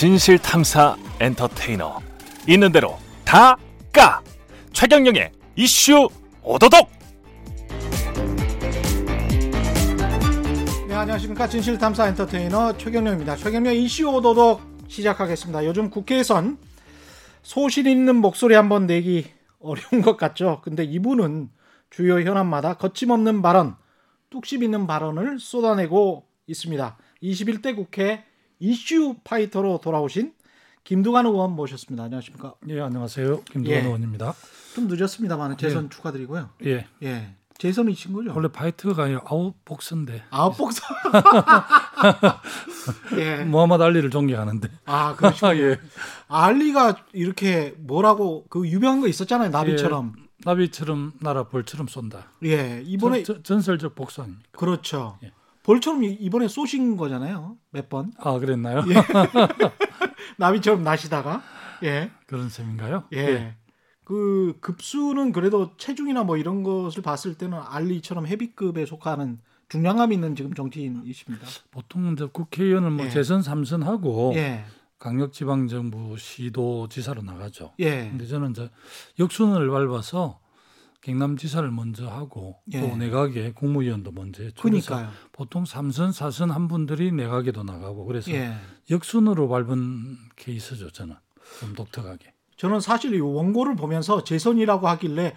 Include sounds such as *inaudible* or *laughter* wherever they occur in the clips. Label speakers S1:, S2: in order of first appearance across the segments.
S1: 진실 탐사 엔터테이너 있는 대로 다 까 최경영의 이슈 오도독
S2: 네, 안녕하십니까. 진실 탐사 엔터테이너 최경련입니다. 최경련 이슈 오도독 시작하겠습니다. 요즘 국회에선 소신 있는 목소리 한번 내기 어려운 것 같죠. 근데 이분은 주요 현안마다 거침없는 발언, 뚝심 있는 발언을 쏟아내고 있습니다. 21대 국회 이슈 파이터로 돌아오신 김두관 의원 모셨습니다. 안녕하십니까?
S3: 예, 안녕하세요. 김두관
S2: 예.
S3: 의원입니다.
S2: 좀 늦었습니다만 재선 축하드리고요.
S3: 예.
S2: 예. 재선이신 거죠?
S3: 원래 파이터가 아니라 아웃복서인데
S2: 아웃복서. *laughs* 예.
S3: 모하마드 알리를 존경하는데.
S2: 아, 그러시군요. *laughs*
S3: 예.
S2: 알리가 이렇게 뭐라고 그 유명한 거 있었잖아요. 나비처럼.
S3: 나비처럼 날아 벌처럼 쏜다.
S2: 예. 이번에
S3: 전, 전 설욕 복수 아닙니까?
S2: 그렇죠.
S3: 예.
S2: 벌처럼 이- 이번에 쏘신 거잖아요. 몇 번.
S3: 아, 그랬나요?
S2: 예. *laughs* 나비처럼 나시다가. 예.
S3: 그런 셈인가요?
S2: 예. 그 급수는 그래도 체중이나 뭐 이런 것을 봤을 때는 알리처럼 헤비급에 속하는 중량감 있는 지금 정치인이십니다.
S3: 보통 이제 국회의원은 뭐
S2: 예.
S3: 재선 삼선하고
S2: 예.
S3: 강력 지방 정부 시도 지사로 나가죠.
S2: 예.
S3: 근데 저는 이제 역순을 밟아서 경남지사를 먼저 하고
S2: 예.
S3: 또 내각에 국무위원도 먼저 했죠. 그래서
S2: 그러니까요.
S3: 보통 삼선 사선 한 분들이 내각에도 나가고 그래서
S2: 예.
S3: 역순으로 밟은 케이스죠 저는 좀 독특하게
S2: 저는 사실 이 원고를 보면서 재선이라고 하길래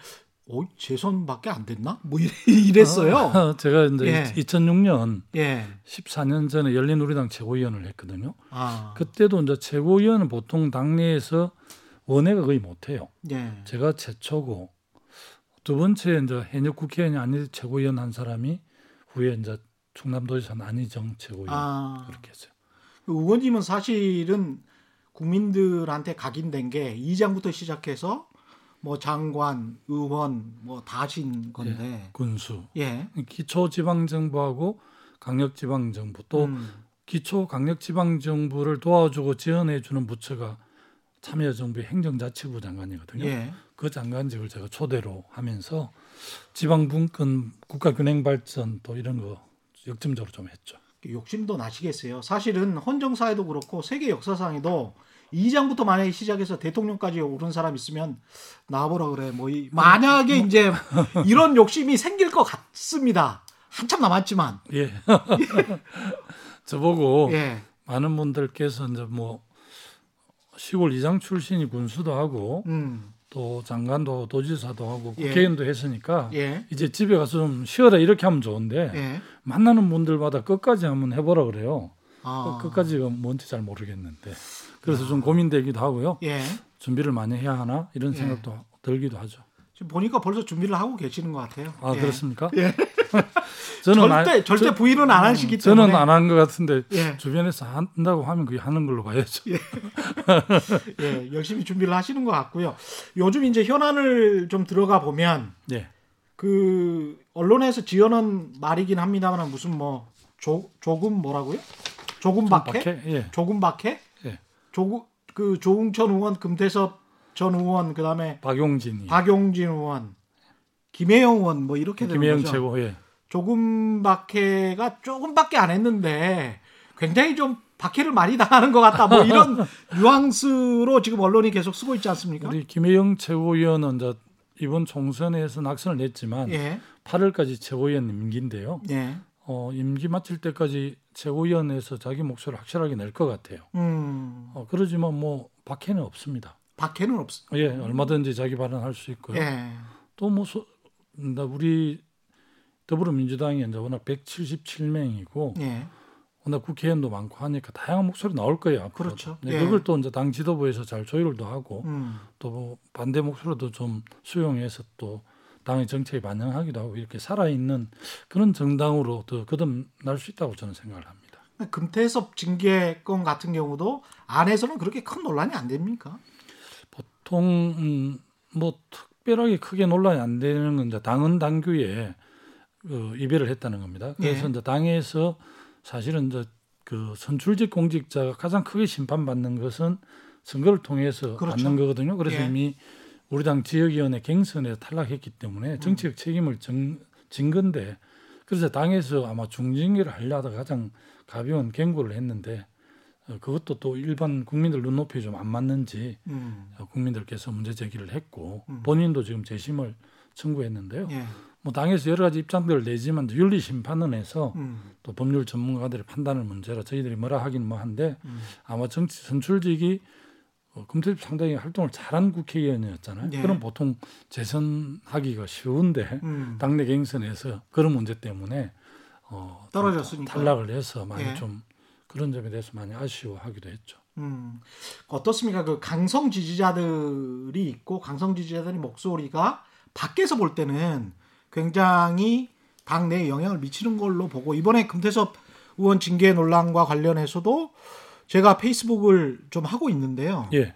S2: 어, 재선밖에 안 됐나? 뭐 *laughs* 이랬어요.
S3: 아, *laughs* 제가 이제
S2: 예.
S3: 2006년
S2: 예.
S3: 14년 전에 열린 우리당 최고위원을 했거든요
S2: 아.
S3: 그때도 이제 최고위원은 보통 당내에서 원외가 거의 못해요
S2: 예.
S3: 제가 최초고 두 번째 이제 현역 국회의원이 아닌 최고위원 한 사람이 후에 이제 충남도지사 안희정 최고위원
S2: 아.
S3: 그렇게 했어요
S2: 그 의원님은 사실은 국민들한테 각인된 게 이장부터 시작해서 뭐 장관, 의원 뭐다 하신 건데.
S3: 군수
S2: 예.
S3: 기초 지방정부하고 강력 지방정부 또
S2: 음.
S3: 기초 강력 지방정부를 도와주고 지원해주는 부처가 참여정부의 행정자치부 장관이거든요.
S2: 예.
S3: 그 장관직을 제가 초대로 하면서 지방분권 국가균행발전 또 이런 거 역점적으로 좀 했죠.
S2: 욕심도 나시겠어요. 사실은 헌정사에도 그렇고 세계 역사상에도 이장부터 만약에 시작해서 대통령까지 오른 사람 있으면 나와보라 그래. 뭐 이- 만약에 이제 이런 욕심이 생길 것 같습니다. 한참 남았지만.
S3: 예. *laughs* 저보고
S2: 예.
S3: 많은 분들께서 이제 뭐 시골 이장 출신이 군수도 하고
S2: 음.
S3: 또 장관도 도지사도 하고
S2: 예.
S3: 국회의원도 했으니까
S2: 예.
S3: 이제 집에 가서 좀 쉬어라 이렇게 하면 좋은데
S2: 예.
S3: 만나는 분들마다 끝까지 한번 해보라 그래요.
S2: 아.
S3: 끝까지가 뭔지 잘 모르겠는데 그래서 좀 고민되기도 하고요.
S2: 예.
S3: 준비를 많이 해야 하나 이런
S2: 예.
S3: 생각도 들기도 하죠.
S2: 지금 보니까 벌써 준비를 하고 계시는 것 같아요.
S3: 아
S2: 예.
S3: 그렇습니까?
S2: 예. *laughs*
S3: 저는
S2: 절대
S3: 안-
S2: 절대
S3: 저-
S2: 부인은 안 하시기 때문에.
S3: 저는 안 한 것 같은데
S2: 예.
S3: 주변에서 한다고 하면 그게 하는 걸로 봐야죠. *laughs*
S2: 예, 열심히 준비를 하시는 것 같고요. 요즘 이제 현안을 좀 들어가 보면
S3: 예.
S2: 그 언론에서 지어놓은 말이긴 합니다만 무슨 뭐 조, 조금 뭐라고요? 조금 박해?
S3: 밖에 예.
S2: 조금 박해?
S3: 예.
S2: 조금 그 조웅천 의원, 금태섭 전 의원, 그다음에
S3: 박용진이
S2: 박용진 의원, 김혜영 의원 뭐 이렇게 되는
S3: 김혜영
S2: 거죠.
S3: 최고 예.
S2: 조금 박해가 조금밖에 안 했는데 굉장히 좀 박해를 많이 당하는 것 같다. 뭐 이런 *laughs* 뉘앙스로 지금 언론이 계속 쓰고 있지 않습니까?
S3: 우리 김혜영 최고위원은 이제 이번 총선에서 낙선을 냈지만
S2: 예,
S3: 8월까지 최고위원 임기인데요.
S2: 예,
S3: 어, 임기 마칠 때까지 최고위원회에서 자기 목소리를 확실하게 낼 것 같아요.
S2: 음,
S3: 어, 그러지만 뭐 박해는 없습니다.
S2: 박해는 없어.
S3: 예, 얼마든지 자기 발언할 수 있고요.
S2: 예,
S3: 또뭐 우리 더불어민주당이 이제 워낙 177명이고
S2: 예,
S3: 워낙 국회의원도 많고 하니까 다양한 목소리 나올 거예요. 앞으로도.
S2: 그렇죠.
S3: 네,
S2: 예.
S3: 그걸 또 이제 당 지도부에서 잘 조율도 하고
S2: 음,
S3: 또뭐 반대 목소리도 좀 수용해서 또 당의 정책에 반영하기도 하고 이렇게 살아있는 그런 정당으로 더 거듭날 수 있다고 저는 생각을 합니다.
S2: 금태섭 징계건 같은 경우도 안에서는 그렇게 큰 논란이 안 됩니까?
S3: 보통 음, 뭐 특별하게 크게 논란이 안 되는 건 이제 당은 당규에 어, 이별을 했다는 겁니다. 그래서
S2: 예.
S3: 이제 당에서 사실은 이제 그 선출직 공직자가 가장 크게 심판받는 것은 선거를 통해서
S2: 그렇죠.
S3: 받는 거거든요. 그래서
S2: 예.
S3: 이미 우리 당 지역위원회 갱선에 탈락했기
S2: 음.
S3: 때문에 정치적 책임을 정, 진 건데 그래서 당에서 아마 중징계를 하려다가 가장 가벼운 경고를 했는데 어, 그것도 또 일반 국민들 눈높이 좀안 맞는지
S2: 음.
S3: 어, 국민들께서 문제 제기를 했고
S2: 음.
S3: 본인도 지금 재심을 청구했는데요.
S2: 예.
S3: 뭐 당에서 여러 가지 입장들을 내지만 윤리 심판원에서
S2: 음.
S3: 또 법률 전문가들의 판단을 문제로 저희들이 뭐라 하긴 뭐 한데
S2: 음.
S3: 아마 정치 선출직이 어, 금태섭 상당히 활동을 잘한 국회의원이었잖아요.
S2: 예.
S3: 그럼 보통 재선하기가 쉬운데
S2: 음.
S3: 당내 경선에서 그런 문제 때문에 어,
S2: 떨어졌으니까.
S3: 탈락을 해서 많이
S2: 예.
S3: 좀 그런 점에 대해서 많이 아쉬워하기도 했죠.
S2: 음. 어떻습니까? 그 강성 지지자들이 있고 강성 지지자들의 목소리가 밖에서 볼 때는 굉장히 당 내에 영향을 미치는 걸로 보고 이번에 금태섭 의원 징계 논란과 관련해서도 제가 페이스북을 좀 하고 있는데요.
S3: 예,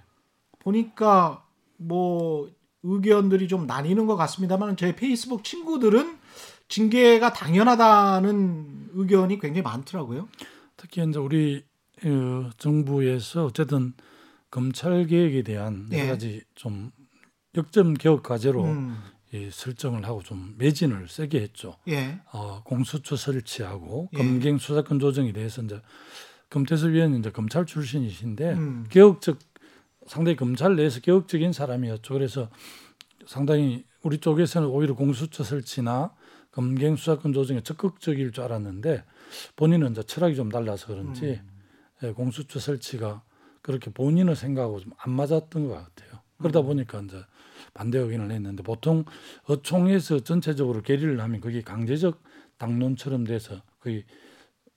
S2: 보니까 뭐 의견들이 좀 나뉘는 것 같습니다만 제 페이스북 친구들은 징계가 당연하다는 의견이 굉장히 많더라고요.
S3: 특히 이제 우리 어, 정부에서 어쨌든 검찰 개혁에 대한
S2: 예.
S3: 여러 가지 좀 역점 개혁 과제로
S2: 음,
S3: 이 설정을 하고 좀 매진을 세게 했죠.
S2: 예,
S3: 어, 공수처 설치하고
S2: 예.
S3: 검경 수사권 조정에 대해서 이제 금태섭 위원은 이제 검찰 출신이신데
S2: 음,
S3: 개혁적 상당히 검찰 내에서 개혁적인 사람이었죠. 그래서 상당히 우리 쪽에서는 오히려 공수처 설치나 검경 수사권 조정에 적극적일 줄 알았는데 본인은 이제 철학이 좀 달라서 그런지
S2: 음.
S3: 예, 공수처 설치가 그렇게 본인의 생각하고 좀 안 맞았던 것 같아요. 그러다
S2: 음.
S3: 보니까 이제 반대 의견을 냈는데 보통 어총에서 전체적으로 결의를 하면 그게 강제적 당론처럼 돼서 거의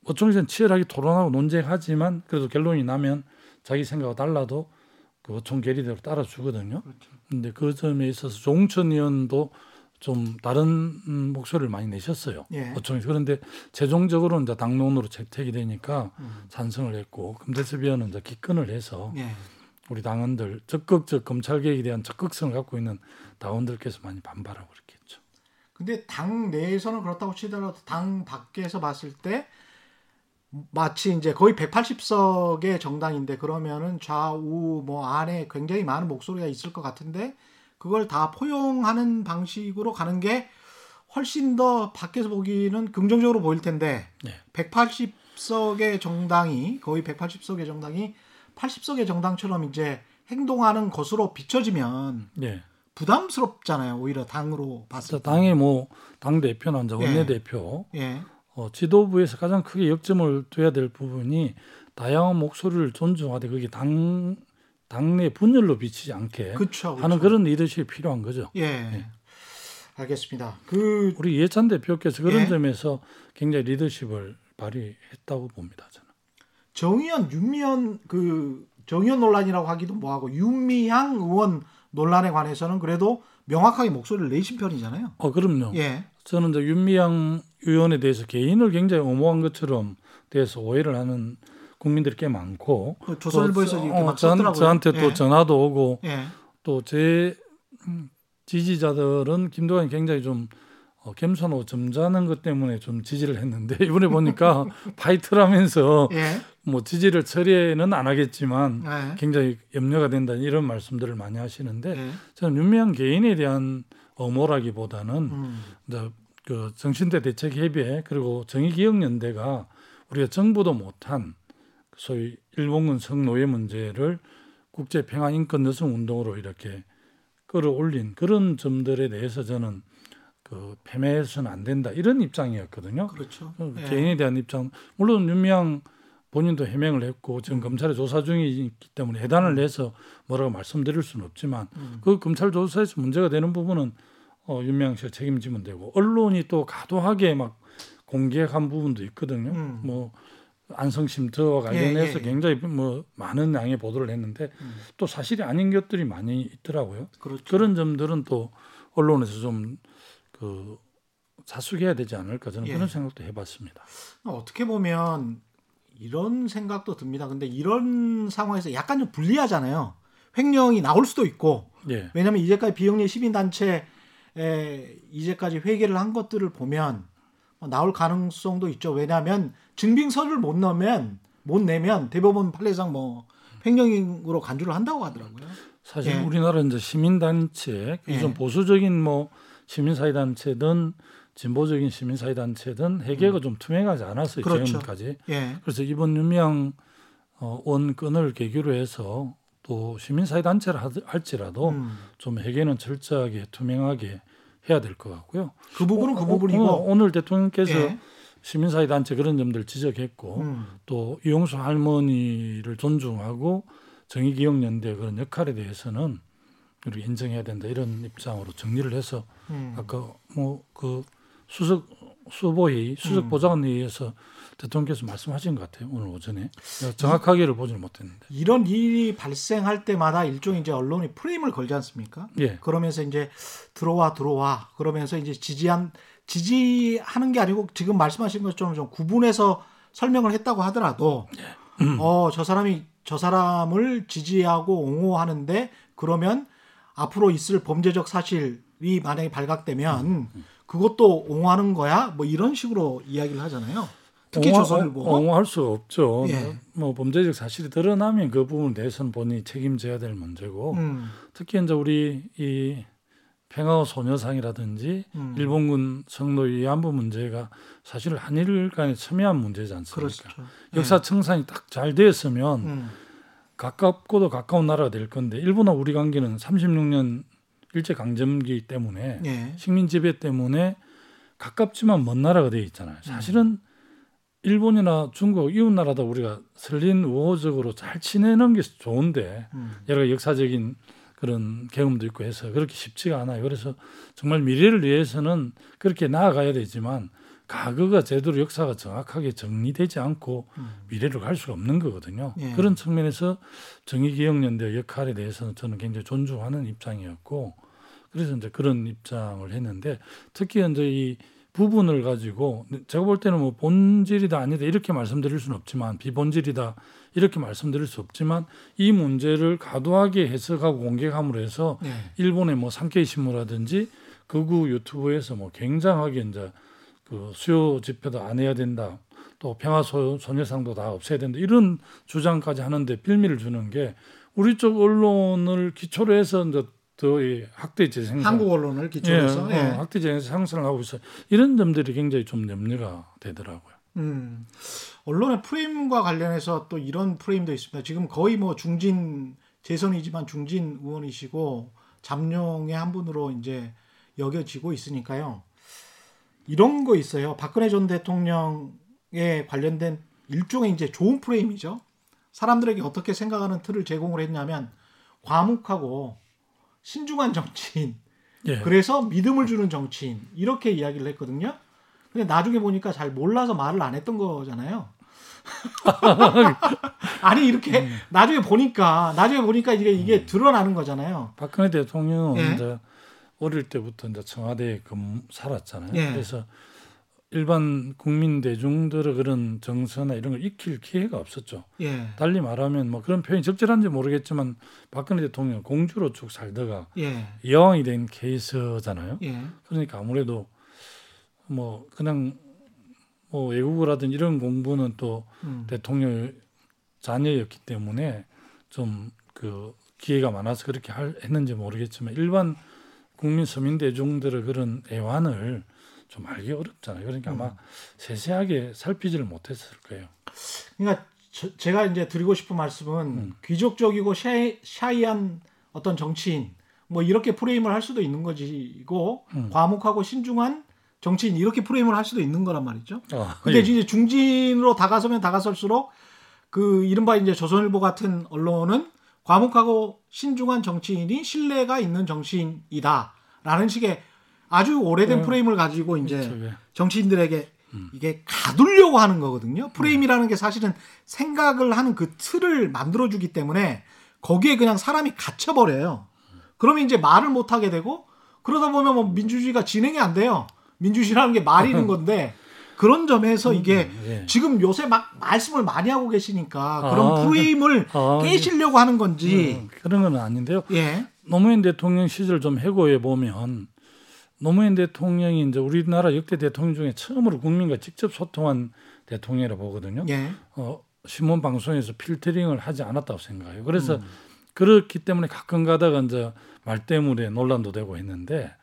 S3: 어총에서는 치열하게 토론하고 논쟁하지만 그래도 결론이 나면 자기 생각과 달라도 그 어총 결의대로 따라주거든요.
S2: 그렇죠.
S3: 근데 그 점에 있어서 조홍천 의원도 좀 다른 음, 목소리를 많이 내셨어요.
S2: 예.
S3: 어총에서 그런데 최종적으로 이제 당론으로 채택이 되니까
S2: 음,
S3: 찬성을 했고 금태섭 의원은 이제 기권을 해서
S2: 예.
S3: 우리 당원들 적극적 검찰 개혁에 대한 적극성을 갖고 있는 당원들께서 많이 반발하고 그렇게 했죠.
S2: 근데 당 내에서는 그렇다고 치더라도 당 밖에서 봤을 때 마치 이제 거의 180석의 정당인데 그러면은 좌우 뭐 안에 굉장히 많은 목소리가 있을 것 같은데 그걸 다 포용하는 방식으로 가는 게 훨씬 더 밖에서 보기는 긍정적으로 보일 텐데
S3: 네.
S2: 180석의 정당이 거의 180석의 정당이 80석의 정당처럼 이제 행동하는 것으로 비춰지면
S3: 예.
S2: 부담스럽잖아요. 오히려 당으로 봤을 때.
S3: 당의 뭐당 대표나 이제
S2: 예.
S3: 원내 대표
S2: 예.
S3: 어, 지도부에서 가장 크게 역점을 둬야 될 부분이 다양한 목소리를 존중하되 그게 당 당내 분열로 비치지 않게
S2: 그렇죠.
S3: 하는 그런 리더십이 필요한 거죠.
S2: 예. 알겠습니다. 그
S3: 우리 예찬 대표께서 그런
S2: 예.
S3: 점에서 굉장히 리더십을 발휘했다고 봅니다. 저는.
S2: 정의연 윤미현 그 정의연 논란이라고 하기도 뭐하고 윤미향 의원 논란에 관해서는 그래도 명확하게 목소리를 내신 편이잖아요.
S3: 어 그럼요.
S2: 예.
S3: 저는 이제 윤미향 의원에 대해서 개인을 굉장히 옹호한 것처럼 대해서 오해를 하는 국민들이 꽤 많고
S2: 그 조선일보에서
S3: 또,
S2: 이렇게
S3: 어, 저,
S2: 썼더라고요.
S3: 저한테 또
S2: 예.
S3: 전화도 오고
S2: 예.
S3: 또제 지지자들은 김도환이 굉장히 좀 어, 겸손하고 점잖은 것 때문에 좀 지지를 했는데 *laughs* 이번에 보니까 파이트를 하면서 *laughs*
S2: 예.
S3: 뭐 지지를 처리는 안 하겠지만
S2: 예.
S3: 굉장히 염려가 된다 이런 말씀들을 많이 하시는데
S2: 예.
S3: 저는 윤미향 개인에 대한 엄호라기보다는
S2: 음.
S3: 이제 그 정신대 대책 협의회 그리고 정의기억연대가 우리가 정부도 못한 소위 일본군 성노예 문제를 국제 평화 인권 여성 운동으로 이렇게 끌어올린 그런 점들에 대해서 저는 그 패배해서는 안 된다 이런 입장이었거든요.
S2: 그렇죠.
S3: 그
S2: 예.
S3: 개인에 대한 입장 물론 윤미향 본인도 해명을 했고 지금 검찰에 조사 중이기 때문에 해단을 내서 뭐라고 말씀드릴 수는 없지만
S2: 음.
S3: 그 검찰 조사에서 문제가 되는 부분은 어, 윤미향 씨가 책임지면 되고 언론이 또 과도하게 막 공개한 부분도 있거든요.
S2: 음.
S3: 뭐 안성 쉼터와 관련해서
S2: 예, 예.
S3: 굉장히 뭐 많은 양의 보도를 했는데
S2: 음.
S3: 또 사실이 아닌 것들이 많이 있더라고요.
S2: 그렇죠.
S3: 그런 점들은 또 언론에서 좀 그 자숙해야 되지 않을까 저는
S2: 예.
S3: 그런 생각도 해봤습니다.
S2: 어떻게 보면 이런 생각도 듭니다. 근데 이런 상황에서 약간 좀 불리하잖아요. 횡령이 나올 수도 있고
S3: 예,
S2: 왜냐하면 이제까지 비영리 시민 단체에 이제까지 회계를 한 것들을 보면 뭐 나올 가능성도 있죠. 왜냐하면 증빙서를 못 넣으면 못 내면 대법원 판례상 뭐 횡령으로 간주를 한다고 하더라고요.
S3: 사실
S2: 예.
S3: 우리나라 이제 시민단체
S2: 예.
S3: 좀 보수적인 뭐 시민사회단체든 진보적인 시민사회단체든 회계가 좀 투명하지 않았어요
S2: 그렇죠.
S3: 지금까지.
S2: 예,
S3: 그래서 이번 윤미향 어, 원 건을 계기로 해서 또 시민사회 단체를 하- 할지라도
S2: 음.
S3: 좀 회계는 철저하게 투명하게 해야 될 것 같고요.
S2: 그 부분은 그
S3: 어,
S2: 부분이고.
S3: 어, 오늘 대통령께서
S2: 예.
S3: 시민사회 단체 그런 점들 지적했고
S2: 음.
S3: 또 이용수 할머니를 존중하고 정의기억연대 그런 역할에 대해서는 우리 인정해야 된다 이런 입장으로 정리를 해서
S2: 음.
S3: 아까 뭐 그 수석 수보회의 수석
S2: 음.
S3: 보좌관회의에서 대통령께서 말씀하신 것 같아요 오늘 오전에 정확하게를 보지는 못했는데
S2: 이런 일이 발생할 때마다 일종의 이제 언론이 프레임을 걸지 않습니까?
S3: 예
S2: 그러면서 이제 들어와 들어와 그러면서 이제 지지한 지지하는 게 아니고 지금 말씀하신 것처럼 좀 구분해서 설명을 했다고 하더라도 어저 사람이 저 사람을 지지하고 옹호하는데 그러면 앞으로 있을 범죄적 사실이 만약에 발각되면 그것도 옹호하는 거야 뭐 이런 식으로 이야기를 하잖아요. 특히
S3: 옹호-
S2: 조선일보
S3: 옹호할 수 없죠
S2: 예.
S3: 뭐 범죄적 사실이 드러나면 그 부분에 대해서는 본인이 책임져야 될 문제고
S2: 음,
S3: 특히 이제 우리 이 평화의 소녀상이라든지
S2: 음.
S3: 일본군 성노 위안부 문제가 사실 한일 간의 첨예한 문제지 않습니까?
S2: 그렇죠.
S3: 역사 청산이 딱 잘 되었으면
S2: 음,
S3: 가깝고도 가까운 나라가 될 건데 일본과 우리 관계는 36년 일제 강점기 때문에
S2: 예.
S3: 식민 지배 때문에 가깝지만 먼 나라가 되어 있잖아요. 사실은 일본이나 중국 이웃 나라다 우리가 설린 우호적으로 잘 지내는 게 좋은데
S2: 음.
S3: 여러 역사적인 그런 경험도 있고 해서 그렇게 쉽지가 않아요. 그래서 정말 미래를 위해서는 그렇게 나아가야 되지만 과거가 제대로 역사가 정확하게 정리되지 않고 미래로 갈 수가 없는 거거든요.
S2: 예.
S3: 그런 측면에서 정의기억연대 역할에 대해서는 저는 굉장히 존중하는 입장이었고 그래서 이제 그런 입장을 했는데 특히 이제 이 부분을 가지고 제가 볼 때는 뭐 본질이다 아니다 이렇게 말씀드릴 수는 없지만 비본질이다 이렇게 말씀드릴 수 없지만 이 문제를 과도하게 해석하고 공격함으로 해서
S2: 예.
S3: 일본의 뭐 산케이 신문이라든지 극우 유튜브에서 뭐 굉장하게 이제 그 수요 집회도 안 해야 된다. 또 평화 소- 소녀상도 다 없애야 된다. 이런 주장까지 하는데 빌미를 주는 게 우리 쪽 언론을 기초로 해서 이제 더이 학대 재생
S2: 한국 언론을 기초로 해서
S3: 예,
S2: 예.
S3: 어, 학대 재생 상승을 하고 있어. 이런 점들이 굉장히 좀 염려가 되더라고요.
S2: 음, 언론의 프레임과 관련해서 또 이런 프레임도 있습니다. 지금 거의 뭐 중진 재선이지만 중진 의원이시고 잠룡의 한 분으로 이제 여겨지고 있으니까요. 이런 거 있어요. 박근혜 전 대통령에 관련된 일종의 이제 좋은 프레임이죠. 사람들에게 어떻게 생각하는 틀을 제공을 했냐면 과묵하고 신중한 정치인,
S3: 예.
S2: 그래서 믿음을 주는 정치인 이렇게 이야기를 했거든요. 근데 나중에 보니까 잘 몰라서 말을 안 했던 거잖아요. *laughs* 아니 이렇게
S3: 음.
S2: 나중에 보니까 나중에 보니까 이게 이게 드러나는 거잖아요.
S3: 박근혜 대통령은
S2: 예.
S3: 어릴 때부터 이제 청와대에 근 살았잖아요.
S2: 예.
S3: 그래서 일반 국민 대중들의 그런 정서나 이런 걸 익힐 기회가 없었죠.
S2: 예,
S3: 달리 말하면 뭐 그런 표현이 적절한지 모르겠지만 박근혜 대통령 공주로 쭉 살다가
S2: 예,
S3: 여왕이 된 케이스잖아요.
S2: 예,
S3: 그러니까 아무래도 뭐 그냥 뭐 외국어라든 이런 공부는 또
S2: 음,
S3: 대통령 자녀였기 때문에 좀 그 기회가 많아서 그렇게 할, 했는지 모르겠지만 일반 국민 서민 대중들의 그런 애환을 좀 알기 어렵잖아요. 그러니까 아마 세세하게 살피지를 못했을 거예요.
S2: 그러니까 저- 제가 이제 드리고 싶은 말씀은
S3: 음.
S2: 귀족적이고 샤이, 샤이한 어떤 정치인 뭐 이렇게 프레임을 할 수도 있는 거지고
S3: 음.
S2: 과묵하고 신중한 정치인 이렇게 프레임을 할 수도 있는 거란 말이죠.
S3: 아,
S2: 근데
S3: 예.
S2: 이제 중진으로 다가서면 다가설수록 그 이른바 이제 조선일보 같은 언론은 과묵하고 신중한 정치인이 신뢰가 있는 정치인이다라는 식의 아주 오래된
S3: 네.
S2: 프레임을 가지고 이제
S3: 그렇죠, 예.
S2: 정치인들에게 이게 가두려고 하는 거거든요. 프레임이라는 게 사실은 생각을 하는 그 틀을 만들어주기 때문에 거기에 그냥 사람이 갇혀버려요. 그러면 이제 말을 못하게 되고 그러다 보면 뭐 민주주의가 진행이 안 돼요. 민주주의라는 게 말이는 *laughs* 건데 그런 점에서 이게
S3: 예.
S2: 지금 요새 막 말씀을 많이 하고 계시니까 그런
S3: 아,
S2: 프레임을
S3: 아,
S2: 깨시려고 하는 건지
S3: 음, 그런 건 아닌데요.
S2: 예.
S3: 노무현 대통령 시절 좀 해고해 보면 노무현 대통령이 이제 우리나라 역대 대통령 중에 처음으로 국민과 직접 소통한 대통령이라 보거든요.
S2: 예.
S3: 어, 신문 방송에서 필터링을 하지 않았다고 생각해요. 그래서
S2: 음.
S3: 그렇기 때문에 가끔 가다가 이제 말 때문에 논란도 되고 했는데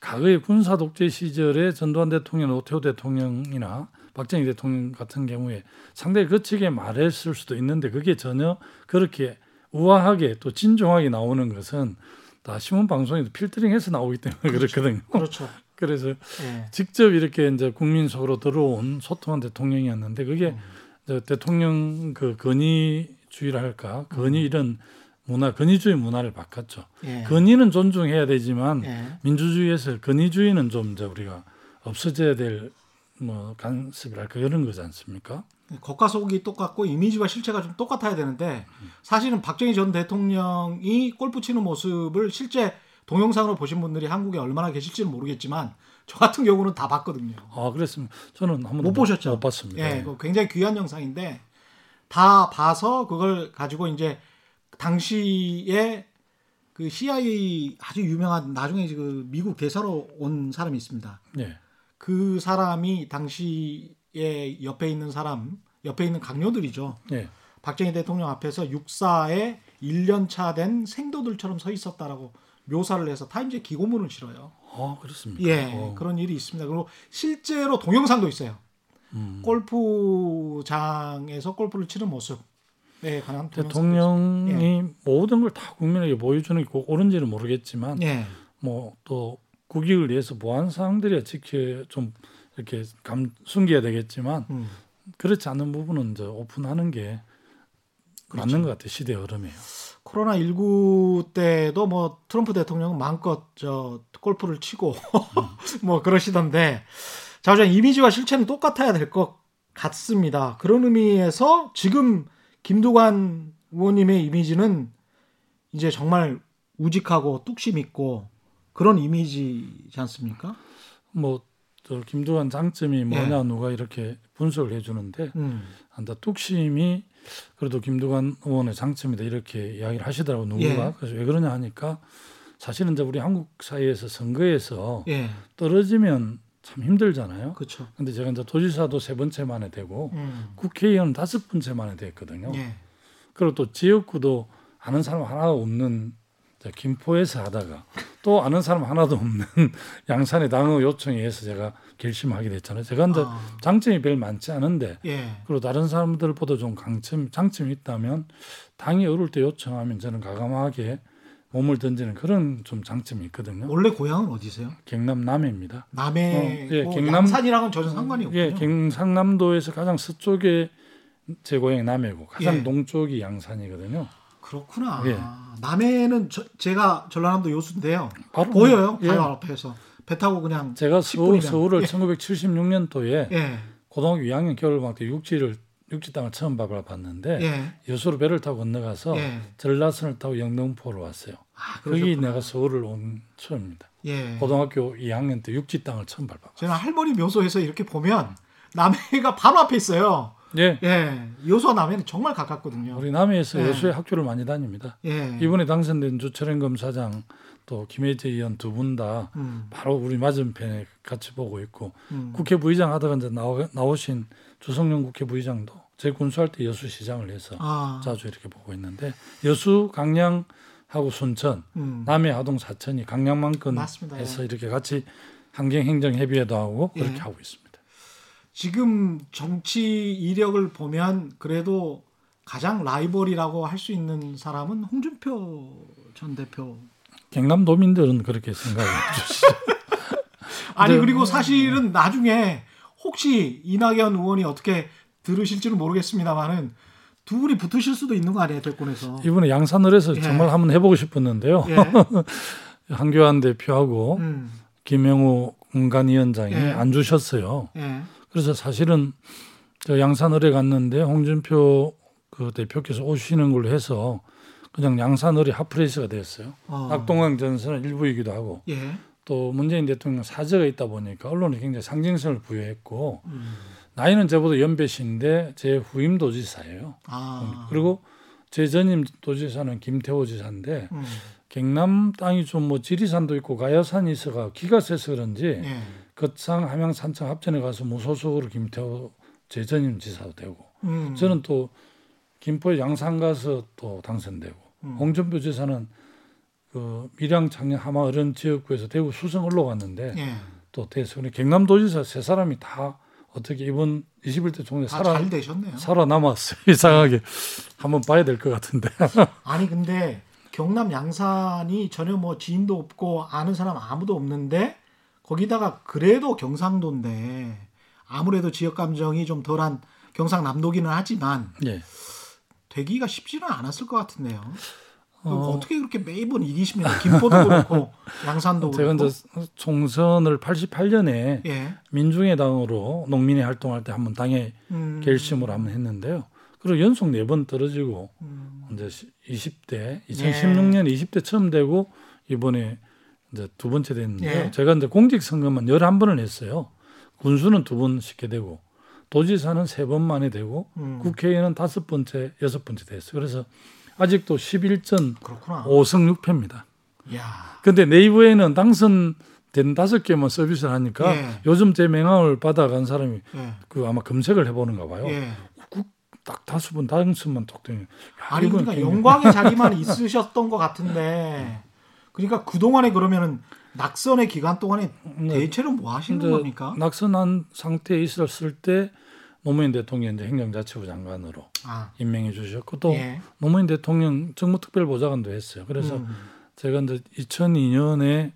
S3: 과거에 군사 독재 시절에 전두환 대통령, 오태호 대통령이나 박정희 대통령 같은 경우에 상당히 거치게 말했을 수도 있는데 그게 전혀 그렇게 우아하게 또 진중하게 나오는 것은 다 신문 방송에도 필터링해서 나오기 때문에 그렇거든요
S2: 그렇죠. *laughs*
S3: 그래서
S2: 예.
S3: 직접 이렇게 이제 국민 속으로 들어온 소통한 대통령이었는데 그게
S2: 음.
S3: 저 대통령 그 건의주의라 할까
S2: 음.
S3: 건의 이런 문화 건의주의 문화를 바꿨죠.
S2: 예.
S3: 건의는 존중해야 되지만
S2: 예.
S3: 민주주의에서 건의주의는 좀 이제 우리가 없어져야 될 뭐 간섭이랄까 이런 거지 않습니까?
S2: 겉과 속이 똑같고 이미지와 실체가 좀 똑같아야 되는데 사실은 박정희 전 대통령이 골프 치는 모습을 실제 동영상으로 보신 분들이 한국에 얼마나 계실지는 모르겠지만 저 같은 경우는 다 봤거든요.
S3: 아 그랬으면 저는 한번
S2: 못 보셨죠?
S3: 못 봤습니다.
S2: 예, 그 굉장히 귀한 영상인데 다 봐서 그걸 가지고 이제 당시에 그 CIA 아주 유명한 나중에 그 미국 대사로 온 사람이 있습니다.
S3: 예.
S2: 그 사람이 당시에 옆에 있는 사람, 옆에 있는 강요들이죠.
S3: 예.
S2: 박정희 대통령 앞에서 육사에 1년 차 된 생도들처럼 서 있었다라고 묘사를 해서 타임즈에 기고문을 실어요.
S3: 아 그렇습니까?
S2: 예,
S3: 어.
S2: 그런 일이 있습니다. 그리고 실제로 동영상도 있어요.
S3: 음.
S2: 골프장에서 골프를 치는 모습 동영상도
S3: 대통령이 모든 걸 다 국민에게 보여주는 게꼭 옳은지는 모르겠지만.
S2: 예,
S3: 뭐또 국익을 위해서 보안 사항들이야 지켜 좀 이렇게 감 숨겨야 되겠지만
S2: 음,
S3: 그렇지 않은 부분은 이제 오픈하는 게
S2: 그렇죠.
S3: 맞는 것 같아요 시대의 흐름이에요.
S2: 코로나 19 때도 뭐 트럼프 대통령은 마음껏 저 골프를 치고 *laughs* 뭐 그러시던데 자, 어쨌든 이미지와 실체는 똑같아야 될 것 같습니다. 그런 의미에서 지금 김두관 의원님의 이미지는 이제 정말 우직하고 뚝심 있고 그런 이미지지 않습니까?
S3: 뭐저 김두관 장점이 뭐냐
S2: 예.
S3: 누가 이렇게 분석을 해주는데
S2: 음,
S3: 한다 뚝심이 그래도 김두관 의원의 장점이다 이렇게 이야기를 하시더라고 누가
S2: 예.
S3: 그래서 왜 그러냐 하니까 사실은 이제 우리 한국 사회에서 선거에서
S2: 예,
S3: 떨어지면 참 힘들잖아요.
S2: 그렇죠.
S3: 근데 제가 이제 도지사도 세 번째 만에 되고
S2: 음,
S3: 국회의원 다섯 번째 만에 됐거든요.
S2: 예,
S3: 그리고 또 지역구도 아는 사람 하나 없는 저 김포에서 하다가 또 아는 사람 하나도 없는 *laughs* 양산의 당의 요청에 의해서 제가 결심하게 됐잖아요. 제가 이제
S2: 아,
S3: 장점이 별 많지 않은데
S2: 예,
S3: 그리고 다른 사람들보다 좀 강점 장점이 있다면 당이 어려울 때 요청하면 저는 가감하게 몸을 던지는 그런 좀 장점이 있거든요.
S2: 원래 고향은 어디세요?
S3: 경남 남해입니다.
S2: 남해
S3: 어, 예,
S2: 뭐
S3: 경남-
S2: 양산이랑은 전혀 상관이 없군요.
S3: 예, 경상남도에서 가장 서쪽에 제 고향이 남해고 가장
S2: 예.
S3: 동쪽이 양산이거든요.
S2: 그렇구나.
S3: 예.
S2: 남해는 저- 제가 전라남도 요수인데요.
S3: 바로
S2: 보여요.
S3: 예.
S2: 바로 앞에서 배 타고 그냥
S3: 제가
S2: 10
S3: 서울. 서울을
S2: 예.
S3: 1976년도에
S2: 예,
S3: 고등학교 2학년 겨울방학 때 육지를 육지 땅을 처음 밟아봤는데
S2: 예,
S3: 여수로 배를 타고 건너가서
S2: 예.
S3: 전라선을 타고 영등포로 왔어요.
S2: 아,
S3: 거기
S2: 그러셨구나.
S3: 내가 서울을 온 처음입니다.
S2: 예.
S3: 고등학교 2학년 때 육지 땅을 처음 밟아.
S2: 저는 할머니 묘소에서 이렇게 보면 남해가 바로 앞에 있어요.
S3: 예,
S2: 예, 요수와 남해는 정말 가깝거든요.
S3: 우리 남해에서
S2: 예.
S3: 여수에 학교를 많이 다닙니다.
S2: 예,
S3: 이번에 당선된 주철현 검사장 또 김혜재 의원 두 분다
S2: 음,
S3: 바로 우리 맞은편에 같이 보고 있고
S2: 음.
S3: 국회 부의장 하다가 이제 나오, 나오신 주성룡 국회 부의장도 제 군수할 때 여수시장을 해서
S2: 아,
S3: 자주 이렇게 보고 있는데 여수 강양 하고 순천
S2: 음.
S3: 남해 하동 사천이
S2: 맞습니다.
S3: 해서 이렇게 같이 환경행정협의회도 하고 그렇게
S2: 예.
S3: 하고 있습니다.
S2: 지금 정치 이력을 보면 그래도 가장 라이벌이라고 할 수 있는 사람은 홍준표 전 대표.
S3: 경남도민들은 그렇게 생각해 주시죠. *laughs* *laughs*
S2: 아니
S3: 네.
S2: 그리고 사실은 나중에 혹시 이낙연 의원이 어떻게 들으실지는 모르겠습니다만은 두 분이 붙으실 수도 있는 거 아니에요 대권에서.
S3: 이번에 양산을에서
S2: 예.
S3: 정말 한번 해보고 싶었는데요.
S2: 예. *laughs*
S3: 황교안 대표하고
S2: 음.
S3: 김형오 공관위원장이
S2: 예.
S3: 안 주셨어요.
S2: 예.
S3: 그래서 사실은 저 양산을에 갔는데 홍준표 그 대표께서 오시는 걸로 해서 그냥 양산을이 hot place가 됐어요.
S2: 어.
S3: 낙동강 전선은 일부이기도 하고
S2: 예.
S3: 또 문재인 대통령 사저가 있다 보니까 언론이 굉장히 상징성을 부여했고
S2: 음.
S3: 나이는 저보다 연배신데 제 후임 도지사예요.
S2: 아.
S3: 그리고 제 전임 도지사는 김태호 지사인데
S2: 음.
S3: 경남 땅이 좀 뭐 지리산도 있고 가야산이 있어가 기가 세서 그런지
S2: 예.
S3: 거창 함양 산청 합전에 가서 무소속으로 김태호 제 전임 지사도 되고
S2: 음.
S3: 저는 또 김포에 양산 가서 또 당선되고
S2: 음.
S3: 홍준표 지사는 그 밀양 창녕 하마 어른 지역구에서 대구 수성 올라갔는데
S2: 예.
S3: 또 그래 경남도지사 세 사람이 다 어떻게 이번 21대 총리
S2: 다
S3: 살아
S2: 잘 되셨네요.
S3: 살아남았어요. *laughs* 이상하게 한번 봐야 될 것 같은데. *laughs*
S2: 아니 근데 경남 양산이 전혀 뭐 지인도 없고 아는 사람 아무도 없는데 거기다가 그래도 경상도인데 아무래도 지역 감정이 좀 덜한 경상남도기는 하지만
S3: 예.
S2: 되기가 쉽지는 않았을 것 같은데요.
S3: 어.
S2: 어... 떻게 그렇게 매번 이기십니까? 김포도 그렇고 *laughs* 양산도
S3: 제가
S2: 그렇고.
S3: 이제 총선을 88년에
S2: 예.
S3: 민중의당으로 농민회 활동할 때 한번 당에
S2: 음.
S3: 결심을 한번 했는데요. 그리고 연속 네 번 떨어지고
S2: 음.
S3: 이제 20대 2016년 20대 처음 되고 이번에 이제 두 번째 됐는데요.
S2: 예.
S3: 제가 이제 공직 선거만 11번을 했어요. 군수는 두 번 쉽게 되고 도지사는 세 번 만에 되고
S2: 음.
S3: 국회의원은 다섯 번째, 여섯 번째 됐어요. 그래서 아직도 11전
S2: 그렇구나.
S3: 5승 6패입니다.
S2: 야.
S3: 근데 네이버에는 당선된 다섯 개만 서비스를 하니까
S2: 예.
S3: 요즘 제 명함을 받아간 사람이
S2: 예.
S3: 그 아마 검색을 해보는가 봐요.
S2: 예.
S3: 딱 당선만 톡 되니. 야,
S2: 아니 그러니까
S3: 굉장히-
S2: 영광의 *laughs* 자리만 있으셨던 것 같은데 그러니까 그 동안에 그러면은 낙선의 기간 동안에
S3: 네.
S2: 대체로 뭐 하시는 겁니까?
S3: 낙선한 상태에 있었을 때 노무현 대통령 이제 행정자치부 장관으로
S2: 아,
S3: 임명해 주셨고 또
S2: 예.
S3: 노무현 대통령 정무특별보좌관도 했어요. 그래서
S2: 음.
S3: 제가 이제 2002년에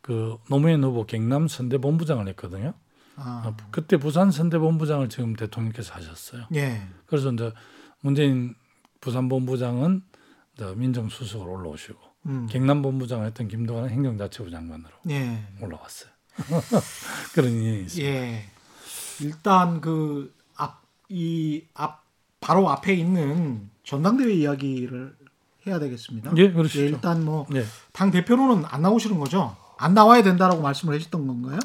S3: 그 노무현 후보 경남 선대 본부장을 했거든요.
S2: 아,
S3: 그때 부산 선대 본부장을 지금 대통령께서 하셨어요.
S2: 예.
S3: 그래서 이제 문재인 부산 본부장은 이제 민정수석으로 올라오시고
S2: 음.
S3: 경남 본부장을 했던 김동완은 행정자치부 장관으로
S2: 예.
S3: 올라왔어요. *laughs* 그런 인연이 있어요.
S2: 예. 일단 그앞 이 앞 바로 앞에 있는 전당대회 이야기를 해야 되겠습니다.
S3: 예, 그러시죠.
S2: 예, 일단 뭐당
S3: 예.
S2: 대표로는 안 나오시는 거죠? 안 나와야 된다라고 말씀을 하셨던 건가요?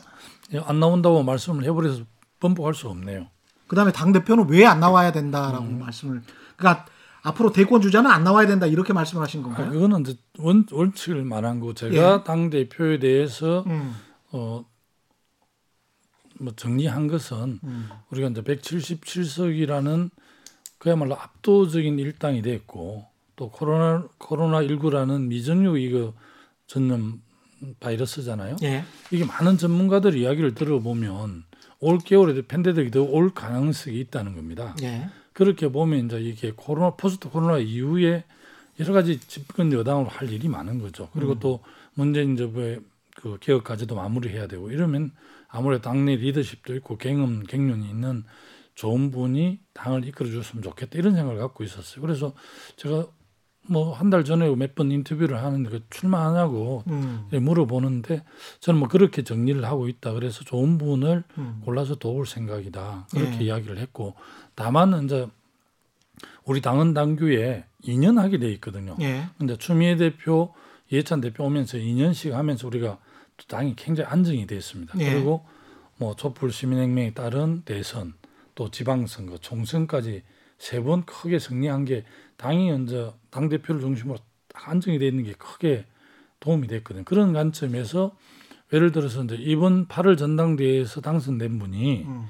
S3: 예, 안 나온다고 말씀을 해버려서 번복할 수 없네요.
S2: 그다음에 당 대표는 왜 안 나와야 된다라고
S3: 음.
S2: 말씀을 그러니까 앞으로 대권 주자는 안 나와야 된다 이렇게 말씀을 하신
S3: 아,
S2: 건가요?
S3: 그거는 이제 원, 원칙을 말한 거 제가
S2: 예.
S3: 당 대표에 대해서
S2: 음,
S3: 어, 뭐 정리한 것은
S2: 음,
S3: 우리가 이제 177석이라는 그야말로 압도적인 일당이 됐고 또 코로나 코로나 19라는 미정유 이거 전염 바이러스잖아요.
S2: 예,
S3: 이게 많은 전문가들 이야기를 들어보면 올 겨울에 팬데믹이 더 올 가능성이 있다는 겁니다.
S2: 예,
S3: 그렇게 보면 이제 이게 코로나 포스트 코로나 이후에 여러 가지 집권 여당으로 할 일이 많은 거죠. 그리고 또 문재인 정부의 그 개혁 과제도 마무리해야 되고 이러면 아무래도 당내 리더십도 있고 경험 경륜이 있는 좋은 분이 당을 이끌어 줬으면 좋겠다 이런 생각을 갖고 있었어요. 그래서 제가 뭐 한 달 전에 몇 번 인터뷰를 하는데 그 출마하냐고
S2: 음,
S3: 물어보는데 저는 뭐 그렇게 정리를 하고 있다. 그래서 좋은 분을
S2: 음,
S3: 골라서 도울 생각이다. 그렇게
S2: 예.
S3: 이야기를 했고 다만 이제 우리 당은 당규에 2년 하게 돼 있거든요.
S2: 예,
S3: 근데 추미애 대표, 이해찬 대표 오면서 2년씩 하면서 우리가 또 당이 굉장히 안정이 돼 있습니다.
S2: 예.
S3: 그리고 뭐 촛불 시민혁명에 따른 대선, 또 지방선거, 총선까지 세 번 크게 승리한 게 당이 이제 당 대표를 중심으로 딱 안정이 돼 있는 게 크게 도움이 됐거든요. 그런 관점에서 예를 들어서 이제 이번 8월 전당대회에서 당선된 분이
S2: 음,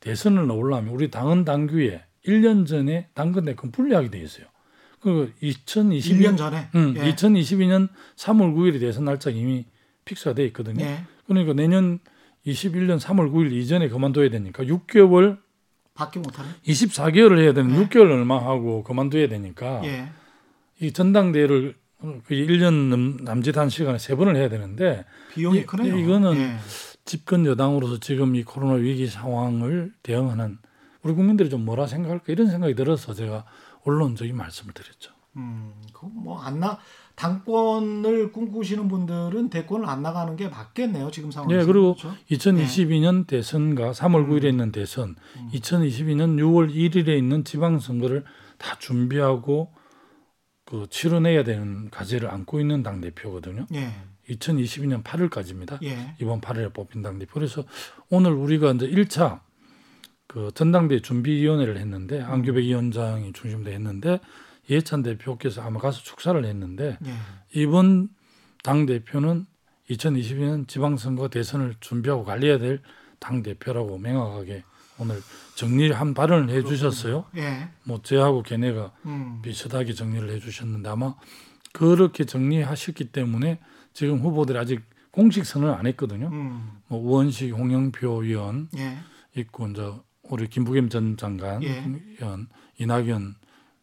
S3: 대선을 올라면 우리 당은 당규에 1년 전에 당권 대권 분리하게 돼 있어요. 그 2022년
S2: 1년 전에,
S3: 음,
S2: 예,
S3: 2022년 3월 9일이 대선 날짜가 이미 픽스가 돼 있거든요.
S2: 예,
S3: 그러니까 내년 21년 3월 9일 이전에 그만둬야 되니까 6개월,
S2: 받기 못하네.
S3: 24개월을 해야 되는
S2: 네.
S3: 6개월 얼마 하고 그만둬야 되니까
S2: 예,
S3: 이 전당대회를 그 1년 남- 남짓한 시간에 세 번을 해야 되는데
S2: 비용이
S3: 이-
S2: 크네요.
S3: 이거는
S2: 예,
S3: 집권 여당으로서 지금 이 코로나 위기 상황을 대응하는 우리 국민들이 좀 뭐라 생각할까 이런 생각이 들어서 제가 언론적인 말씀을 드렸죠.
S2: 음, 그뭐안 나 당권을 꿈꾸시는 분들은 대권을 안 나가는 게 맞겠네요. 지금 상황에서.
S3: 예, 그리고
S2: 그렇죠?
S3: 2022년 대선과 3월 9일에 있는 대선, 2022년 6월 1일에 있는 지방선거를 다 준비하고 그 치러내야 되는 과제를 안고 있는 당 대표거든요.
S2: 예,
S3: 2022년 8월까지입니다.
S2: 예,
S3: 이번 8월에 뽑힌 당 대표. 그래서 오늘 우리가 이제 1차 그 전당대 준비위원회를 했는데 안규백 위원장이 중심으로 했는데 이해찬 대표께서 아마 가서 축사를 했는데
S2: 예,
S3: 이번 당 대표는 2022년 지방선거 대선을 준비하고 관리해야 될 당 대표라고 명확하게 오늘 정리한 발언을 해주셨어요.
S2: 예,
S3: 뭐 저하고 걔네가
S2: 음,
S3: 비슷하게 정리를 해주셨는데 아마 그렇게 정리하셨기 때문에 지금 후보들이 아직 공식 선언을 안 했거든요.
S2: 음,
S3: 뭐 우원식, 홍영표 의원
S2: 예,
S3: 있고 이제 우리 김부겸 전 장관,
S2: 예.
S3: 의원, 이낙연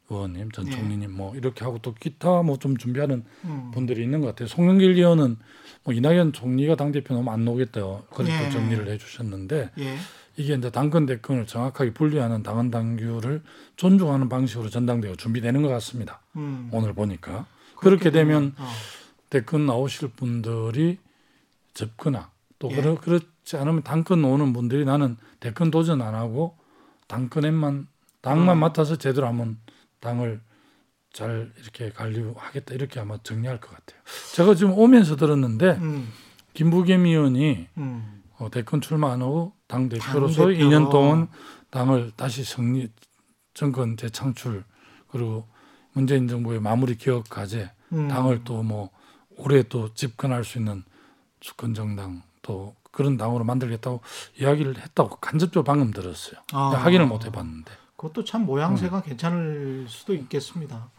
S3: 의원님, 전
S2: 예.
S3: 총리님 뭐 이렇게 하고 또 기타 뭐 좀 준비하는
S2: 음.
S3: 분들이 있는 것 같아요. 송영길 의원은 뭐 이낙연 총리가 당 대표 너무 안 나오겠다 그렇게
S2: 예.
S3: 정리를 해주셨는데
S2: 예.
S3: 이게 이제 당권 대권을 정확하게 분리하는 당헌 당규를 존중하는 방식으로 전당대회가 준비되는 것 같습니다.
S2: 음.
S3: 오늘 보니까 그렇게 되면
S2: 어.
S3: 대권 나오실 분들이 접거나 또
S2: 예.
S3: 그렇, 그렇지 않으면 당권 오는 분들이 나는 대권 도전 안 하고 당권에만 당만
S2: 음.
S3: 맡아서 제대로 한번 당을 잘 이렇게 관리하겠다 이렇게 아마 정리할 것 같아요. 제가 지금 오면서 들었는데
S2: 음.
S3: 김부겸 의원이
S2: 음.
S3: 어, 대권 출마 안 하고 당 대표로서
S2: 당대표.
S3: 2년 동안 당을 다시 정리 정권 재창출 그리고 문재인 정부의 마무리 기억 과제
S2: 음.
S3: 당을 또 뭐 올해 또 집권할 수 있는 주권 정당 또 그런 당으로 만들겠다고 이야기를 했다고 간접적으로 방금 들었어요.
S2: 아.
S3: 확인을 못 해봤는데.
S2: 그것도 참 모양새가
S3: 음.
S2: 괜찮을 수도 있겠습니다.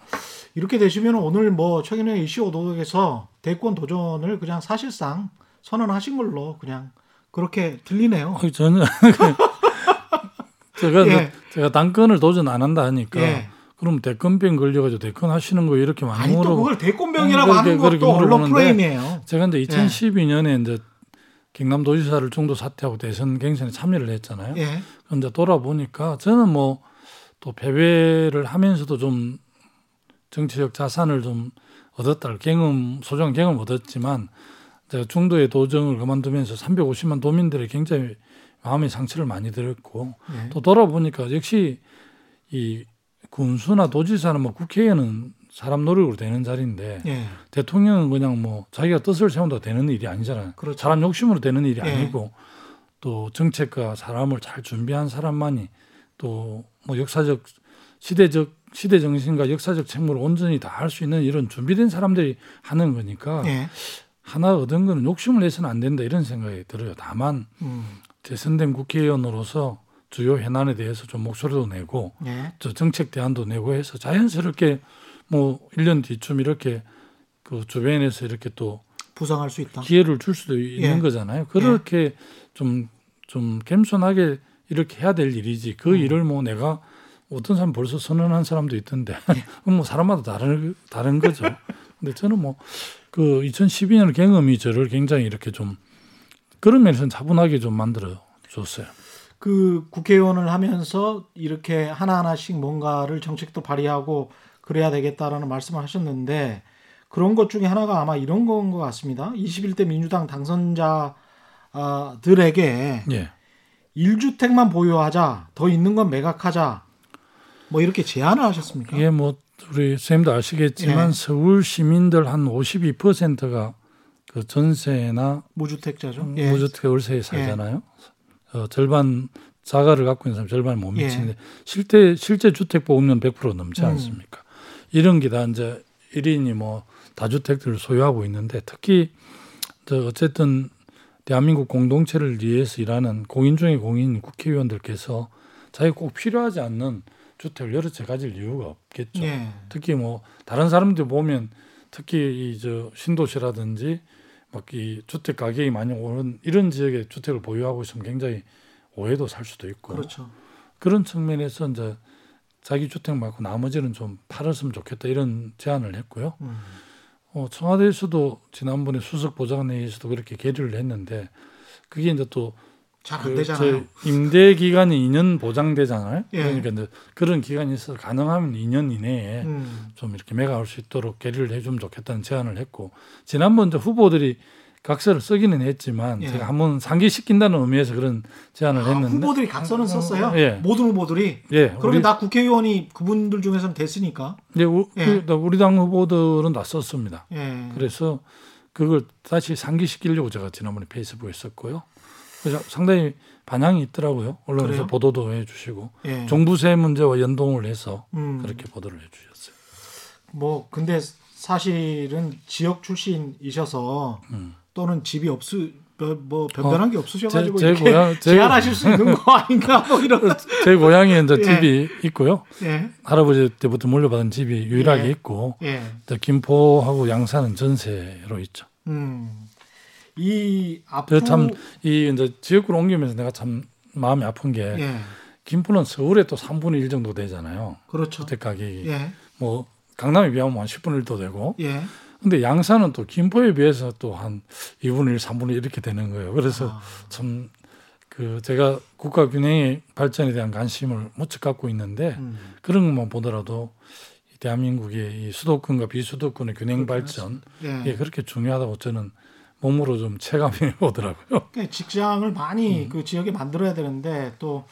S2: 이렇게 되시면 오늘 뭐 최근에 이슈 오독에서 대권 도전을 그냥 사실상 선언하신 걸로 그냥 그렇게 들리네요.
S3: 어, 저는 *laughs* 제가
S2: 예.
S3: 제가 당권을 도전 안 한다 하니까
S2: 예.
S3: 그럼 대권병 걸려가지고 대권 하시는 거 이렇게 많이
S2: 아니 또. 그걸 대권병이라고
S3: 음,
S2: 하는 것도 언론 프레임이에요.
S3: 제가 이제 2012년에 이제 경남도지사를 중도 사퇴하고 대선 경선에 참여를 했잖아요.
S2: 예.
S3: 근데 돌아보니까 저는 뭐 또 패배를 하면서도 좀 정치적 자산을 좀 얻었다. 경험, 소중한 경험을 얻었지만 제가 중도의 도정을 그만두면서 350만 도민들의 굉장히 마음의 상처를 많이 들었고
S2: 예.
S3: 또 돌아보니까 역시 이 군수나 도지사는 뭐 국회의원은 사람 노력으로 되는 자리인데
S2: 예.
S3: 대통령은 그냥 뭐 자기가 뜻을 세운다 되는 일이 아니잖아요.
S2: 그렇죠.
S3: 사람 욕심으로 되는 일이
S2: 예.
S3: 아니고 또 정책과 사람을 잘 준비한 사람만이 또 뭐 역사적 시대적 시대 정신과 역사적 책무를 온전히 다 할 수 있는 이런 준비된 사람들이 하는 거니까
S2: 예.
S3: 하나 얻은 거는 욕심을 내서는 안 된다 이런 생각이 들어요. 다만
S2: 음.
S3: 재선된 국회의원으로서 주요 현안에 대해서 좀 목소리도 내고
S2: 예.
S3: 저 정책 대안도 내고 해서 자연스럽게 뭐 1년 뒤쯤 이렇게 그 주변에서 이렇게 또
S2: 부상할 수 있다.
S3: 기회를 줄 수도 있는
S2: 예.
S3: 거잖아요. 그렇게 좀, 좀 겸손하게 이렇게 해야 될 일이지. 그
S2: 음.
S3: 일을 뭐 내가 어떤 사람 벌써 선언한 사람도 있던데. *laughs* 그건 뭐 사람마다 다른, 다른 거죠. 근데 저는 뭐 그 2012년 경험이 저를 굉장히 이렇게 좀 그런 면에서는 차분하게 좀 만들어 줬어요.
S2: 그 국회의원을 하면서 이렇게 하나하나씩 뭔가를 정책도 발의하고 그래야 되겠다라는 말씀을 하셨는데 그런 것 중에 하나가 아마 이런 건 것 같습니다. 21대 민주당 당선자들에게
S3: 예.
S2: 1주택만 보유하자, 더 있는 건 매각하자, 뭐 이렇게 제안을 하셨습니까?
S3: 이게 뭐 우리 선생님도 아시겠지만
S2: 예.
S3: 서울 시민들 한 52%가 그 전세나
S2: 무주택자죠. 예.
S3: 무주택 월세에 살잖아요. 어, 절반 자가를 갖고 있는 사람 절반 못
S2: 예.
S3: 미치는데 실제 실제 주택 보험료는 100% 넘지
S2: 음.
S3: 않습니까? 이런 게 다 이제 1인이 뭐 다주택들을 소유하고 있는데 특히 저 어쨌든 대한민국 공동체를 위해서 일하는 공인 중의 공인 국회의원들께서 자기 꼭 필요하지 않는 주택을 여러 채 가질 이유가 없겠죠.
S2: 예.
S3: 특히 뭐 다른 사람들 보면 특히 이 저 신도시라든지 막 이 주택 가격이 많이 오른 이런 지역에 주택을 보유하고 있으면 굉장히 오해도 살 수도 있고
S2: 그렇죠.
S3: 그런 측면에서 이제 자기 주택 말고 나머지는 좀 팔았으면 좋겠다 이런 제안을 했고요.
S2: 음.
S3: 어, 청와대에서도 지난번에 수석 보좌관회의에서도 그렇게 계류를 했는데 그게 이제 또
S2: 잘안
S3: 그
S2: 되잖아요.
S3: 저 임대 기간이 2년 보장되잖아요.
S2: 예.
S3: 그러니까 이제 그런 기간이 있어 서 가능하면 2년 이내에
S2: 음.
S3: 좀 이렇게 매각할 수 있도록 계류를 해주면 좋겠다는 제안을 했고 지난번 저 후보들이 각서를 쓰기는 했지만
S2: 예.
S3: 제가 한번 상기시킨다는 의미에서 그런 제안을
S2: 아,
S3: 했는데
S2: 후보들이 각서는 썼어요.
S3: 예.
S2: 모든 후보들이.
S3: 예,
S2: 그러면 다 국회의원이 그분들 중에서는 됐으니까.
S3: 예, 우,
S2: 예.
S3: 그, 우리 당 후보들은 다 썼습니다.
S2: 예.
S3: 그래서 그걸 다시 상기시키려고 제가 지난번에 페이스북에 썼고요. 그래서 상당히 반향이 있더라고요. 언론에서
S2: 그래요?
S3: 보도도 해주시고
S2: 예.
S3: 종부세 문제와 연동을 해서
S2: 음.
S3: 그렇게 보도를 해주셨어요.
S2: 뭐 근데 사실은 지역 출신이셔서
S3: 음.
S2: 또는 집이 없으 뭐, 뭐 변변한 게 없으셔가지고
S3: 제- 제 고향- *laughs* 제-
S2: 제안하실 수 있는 거 아닌가 뭐 *laughs* 이런.
S3: 제 *laughs* 고향에 이제
S2: 예.
S3: 집이 있고요.
S2: 예.
S3: 할아버지 때부터 물려받은 집이 유일하게
S2: 예.
S3: 있고
S2: 예.
S3: 또 김포하고 양산은 전세로 있죠.
S2: 음. 이 앞으로
S3: 참이 이제 지역구로 옮기면서 내가 참 마음이 아픈 게
S2: 예.
S3: 김포는 서울에 또 3분의 1 정도 되잖아요.
S2: 그렇죠.
S3: 주택 가격이
S2: 예.
S3: 뭐 강남에 비하면 한 10분의 1도 되고
S2: 예.
S3: 근데 양산은 또 김포에 비해서 또 한 2분의 1, 3분의 1 이렇게 되는 거예요. 그래서
S2: 아,
S3: 참 그 제가 국가 균형의 발전에 대한 관심을 무척 갖고 있는데
S2: 음.
S3: 그런 것만 보더라도 이 대한민국의 이 수도권과 비수도권의 균형 발전
S2: 예.
S3: 예, 그렇게 중요하다고 저는 몸으로 좀 체감해 *laughs* 보더라고요.
S2: 그러니까 직장을 많이
S3: 음.
S2: 그 지역에 만들어야 되는데 또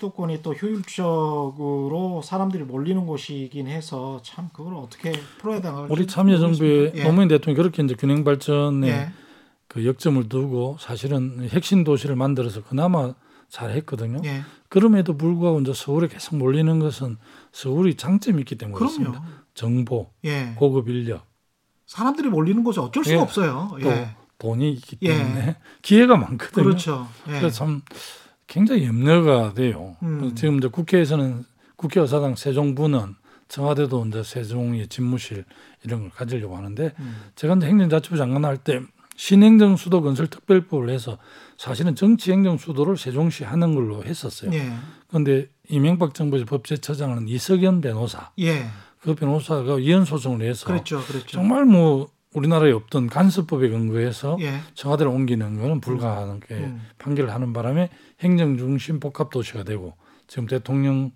S2: 수도권이 또 효율적으로 사람들이 몰리는 곳이긴 해서 참 그걸 어떻게 풀어야 되나
S3: 우리 참여정부의
S2: 예.
S3: 노무현 대통령이 그렇게 이제 균형 발전에
S2: 예.
S3: 그 역점을 두고 사실은 핵심 도시를 만들어서 그나마 잘 했거든요.
S2: 예.
S3: 그럼에도 불구하고 이제 서울에 계속 몰리는 것은 서울이 장점이 있기 때문에
S2: 그럼요.
S3: 그렇습니다. 정보,
S2: 예.
S3: 고급 인력,
S2: 사람들이 몰리는 곳이 어쩔 수가
S3: 예.
S2: 없어요.
S3: 또
S2: 예.
S3: 돈이 있기
S2: 예.
S3: 때문에 *laughs* 기회가 많거든요.
S2: 그렇죠. 예.
S3: 그래서 참 굉장히 염려가 돼요.
S2: 음.
S3: 지금 이제 국회에서는 국회 의사당 세종부는 청와대도 이제 세종의 집무실 이런 걸 가지려고 하는데
S2: 음.
S3: 제가 이제 행정자치부 장관 할 때 신행정 수도 건설 특별법을 해서 사실은 정치 행정 수도를 세종시 하는 걸로 했었어요.
S2: 예.
S3: 그런데 이명박 정부의 법제처장은 이석연 변호사
S2: 예.
S3: 그 변호사가 이혼 소송을 해서
S2: 그렇죠. 그렇죠.
S3: 정말 뭐 우리나라에 없던 간섭법에 근거해서
S2: 예.
S3: 청와대를 옮기는 것은 불가하게
S2: 음.
S3: 판결을 하는 바람에 행정 중심 복합 도시가 되고 지금 대통령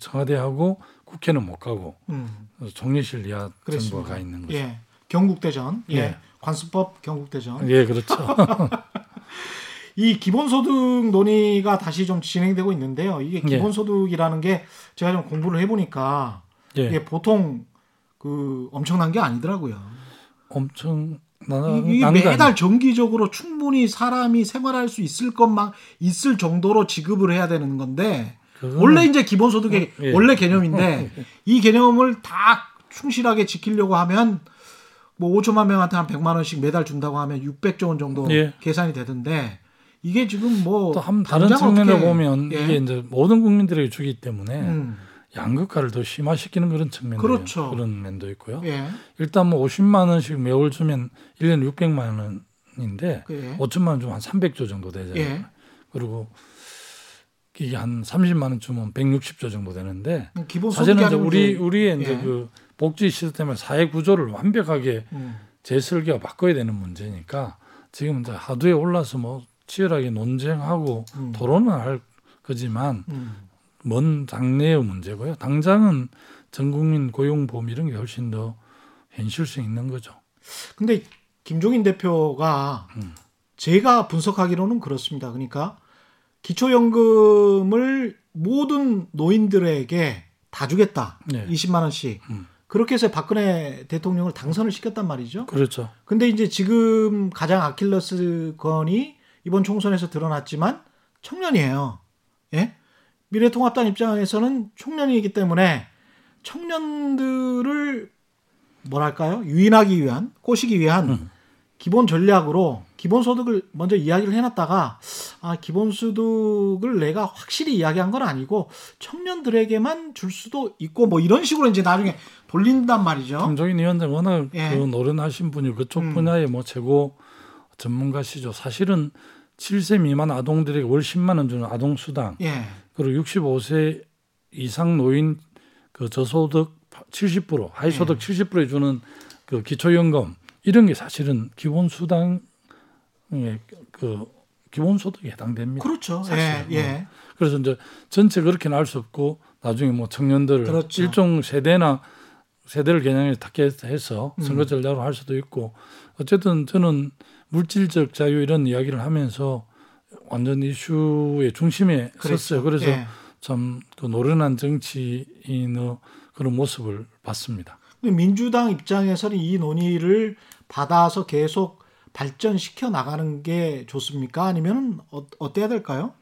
S3: 청와대하고 국회는 못 가고
S2: 음.
S3: 총리실 이하. 정부가 가 있는 거죠.
S2: 예. 경국대전. 예.
S3: 예.
S2: 관습법 경국대전.
S3: 예, 그렇죠. *laughs*
S2: 이 기본소득 논의가 다시 좀 진행되고 있는데요. 이게
S3: 예.
S2: 기본소득이라는 게 제가 좀 공부를 해보니까
S3: 예,
S2: 이게 보통 그 엄청난 게 아니더라고요.
S3: 엄청 나,
S2: 이게 매달 정기적으로 충분히 사람이 생활할 수 있을 것만 있을 정도로 지급을 해야 되는 건데
S3: 그거는-
S2: 원래 이제 기본소득의
S3: 예.
S2: 원래 개념인데 *laughs* 이 개념을 다 충실하게 지키려고 하면 뭐 5천만 명한테 한 100만 원씩 매달 준다고 하면 600조 원 정도
S3: 예.
S2: 계산이 되던데 이게 지금
S3: 뭐또한 다른
S2: 어떻게-
S3: 보면
S2: 예.
S3: 이게 이제 모든 국민들에게 주기 때문에
S2: 음,
S3: 양극화를 더 심화시키는 그런 측면도
S2: 그렇죠.
S3: 그런 면도 있고요.
S2: 예.
S3: 일단 뭐 50만 원씩 매월 주면 1년에 600만 원인데
S2: 그,
S3: 5천만 원 주면 한 300조 정도 되잖아요.
S2: 예.
S3: 그리고 이게 한 30만 원 주면 160조 정도 되는데
S2: 기본소득이
S3: 사실은 이제 우리 우리의 이제
S2: 예.
S3: 그 복지 시스템의 사회 구조를 완벽하게
S2: 음,
S3: 재설계와 바꿔야 되는 문제니까 지금 이제 하두에 올라서 뭐 치열하게 논쟁하고
S2: 음.
S3: 토론은 할 거지만
S2: 음.
S3: 먼 장래의 문제고요. 당장은 전 국민 고용 보험 이런 게 훨씬 더 현실성 있는 거죠.
S2: 근데 김종인 대표가
S3: 음.
S2: 제가 분석하기로는 그렇습니다. 그러니까 기초연금을 모든 노인들에게 다 주겠다.
S3: 네.
S2: 20만 원씩.
S3: 음.
S2: 그렇게 해서 박근혜 대통령을 당선을 시켰단 말이죠.
S3: 그렇죠.
S2: 근데 이제 지금 가장 아킬레스 건이 이번 총선에서 드러났지만 청년이에요. 예? 미래통합당 입장에서는 청년이기 때문에 청년들을 뭐랄까요? 유인하기 위한, 꼬시기 위한
S3: 음.
S2: 기본 전략으로 기본소득을 먼저 이야기를 해놨다가 아 기본소득을 내가 확실히 이야기한 건 아니고 청년들에게만 줄 수도 있고 뭐 이런 식으로 이제 나중에 돌린단 말이죠.
S3: 김종인 위원장 워낙
S2: 예.
S3: 그 노련하신 분이 그쪽
S2: 음.
S3: 분야의 뭐 최고 전문가시죠. 사실은 7세 미만 아동들에게 월 10만 원 주는 아동 수당
S2: 예.
S3: 그리고 65세 이상 노인 그 저소득 70% 하위소득
S2: 예.
S3: 70%에 주는 그 기초연금 이런 게 사실은 기본 수당의 그 기본 소득에 해당됩니다.
S2: 그렇죠. 예,
S3: 사실은.
S2: 예.
S3: 그래서 이제 전체 그렇게 는알수 없고 나중에 뭐 청년들
S2: 그렇죠.
S3: 일종 세대나 세대를 겨냥해서 타겟해서
S2: 음.
S3: 선거 전략으로 할 수도 있고 어쨌든 저는 물질적 자유 이런 이야기를 하면서 완전 이슈의 중심에 섰어요. 그래서
S2: 예.
S3: 참그 노련한 정치인의 그런 모습을 봤습니다.
S2: 민주당 입장에서는 이 논의를 받아서 계속 발전시켜 나가는 게 좋습니까? 아니면 어, 어때야 될까요?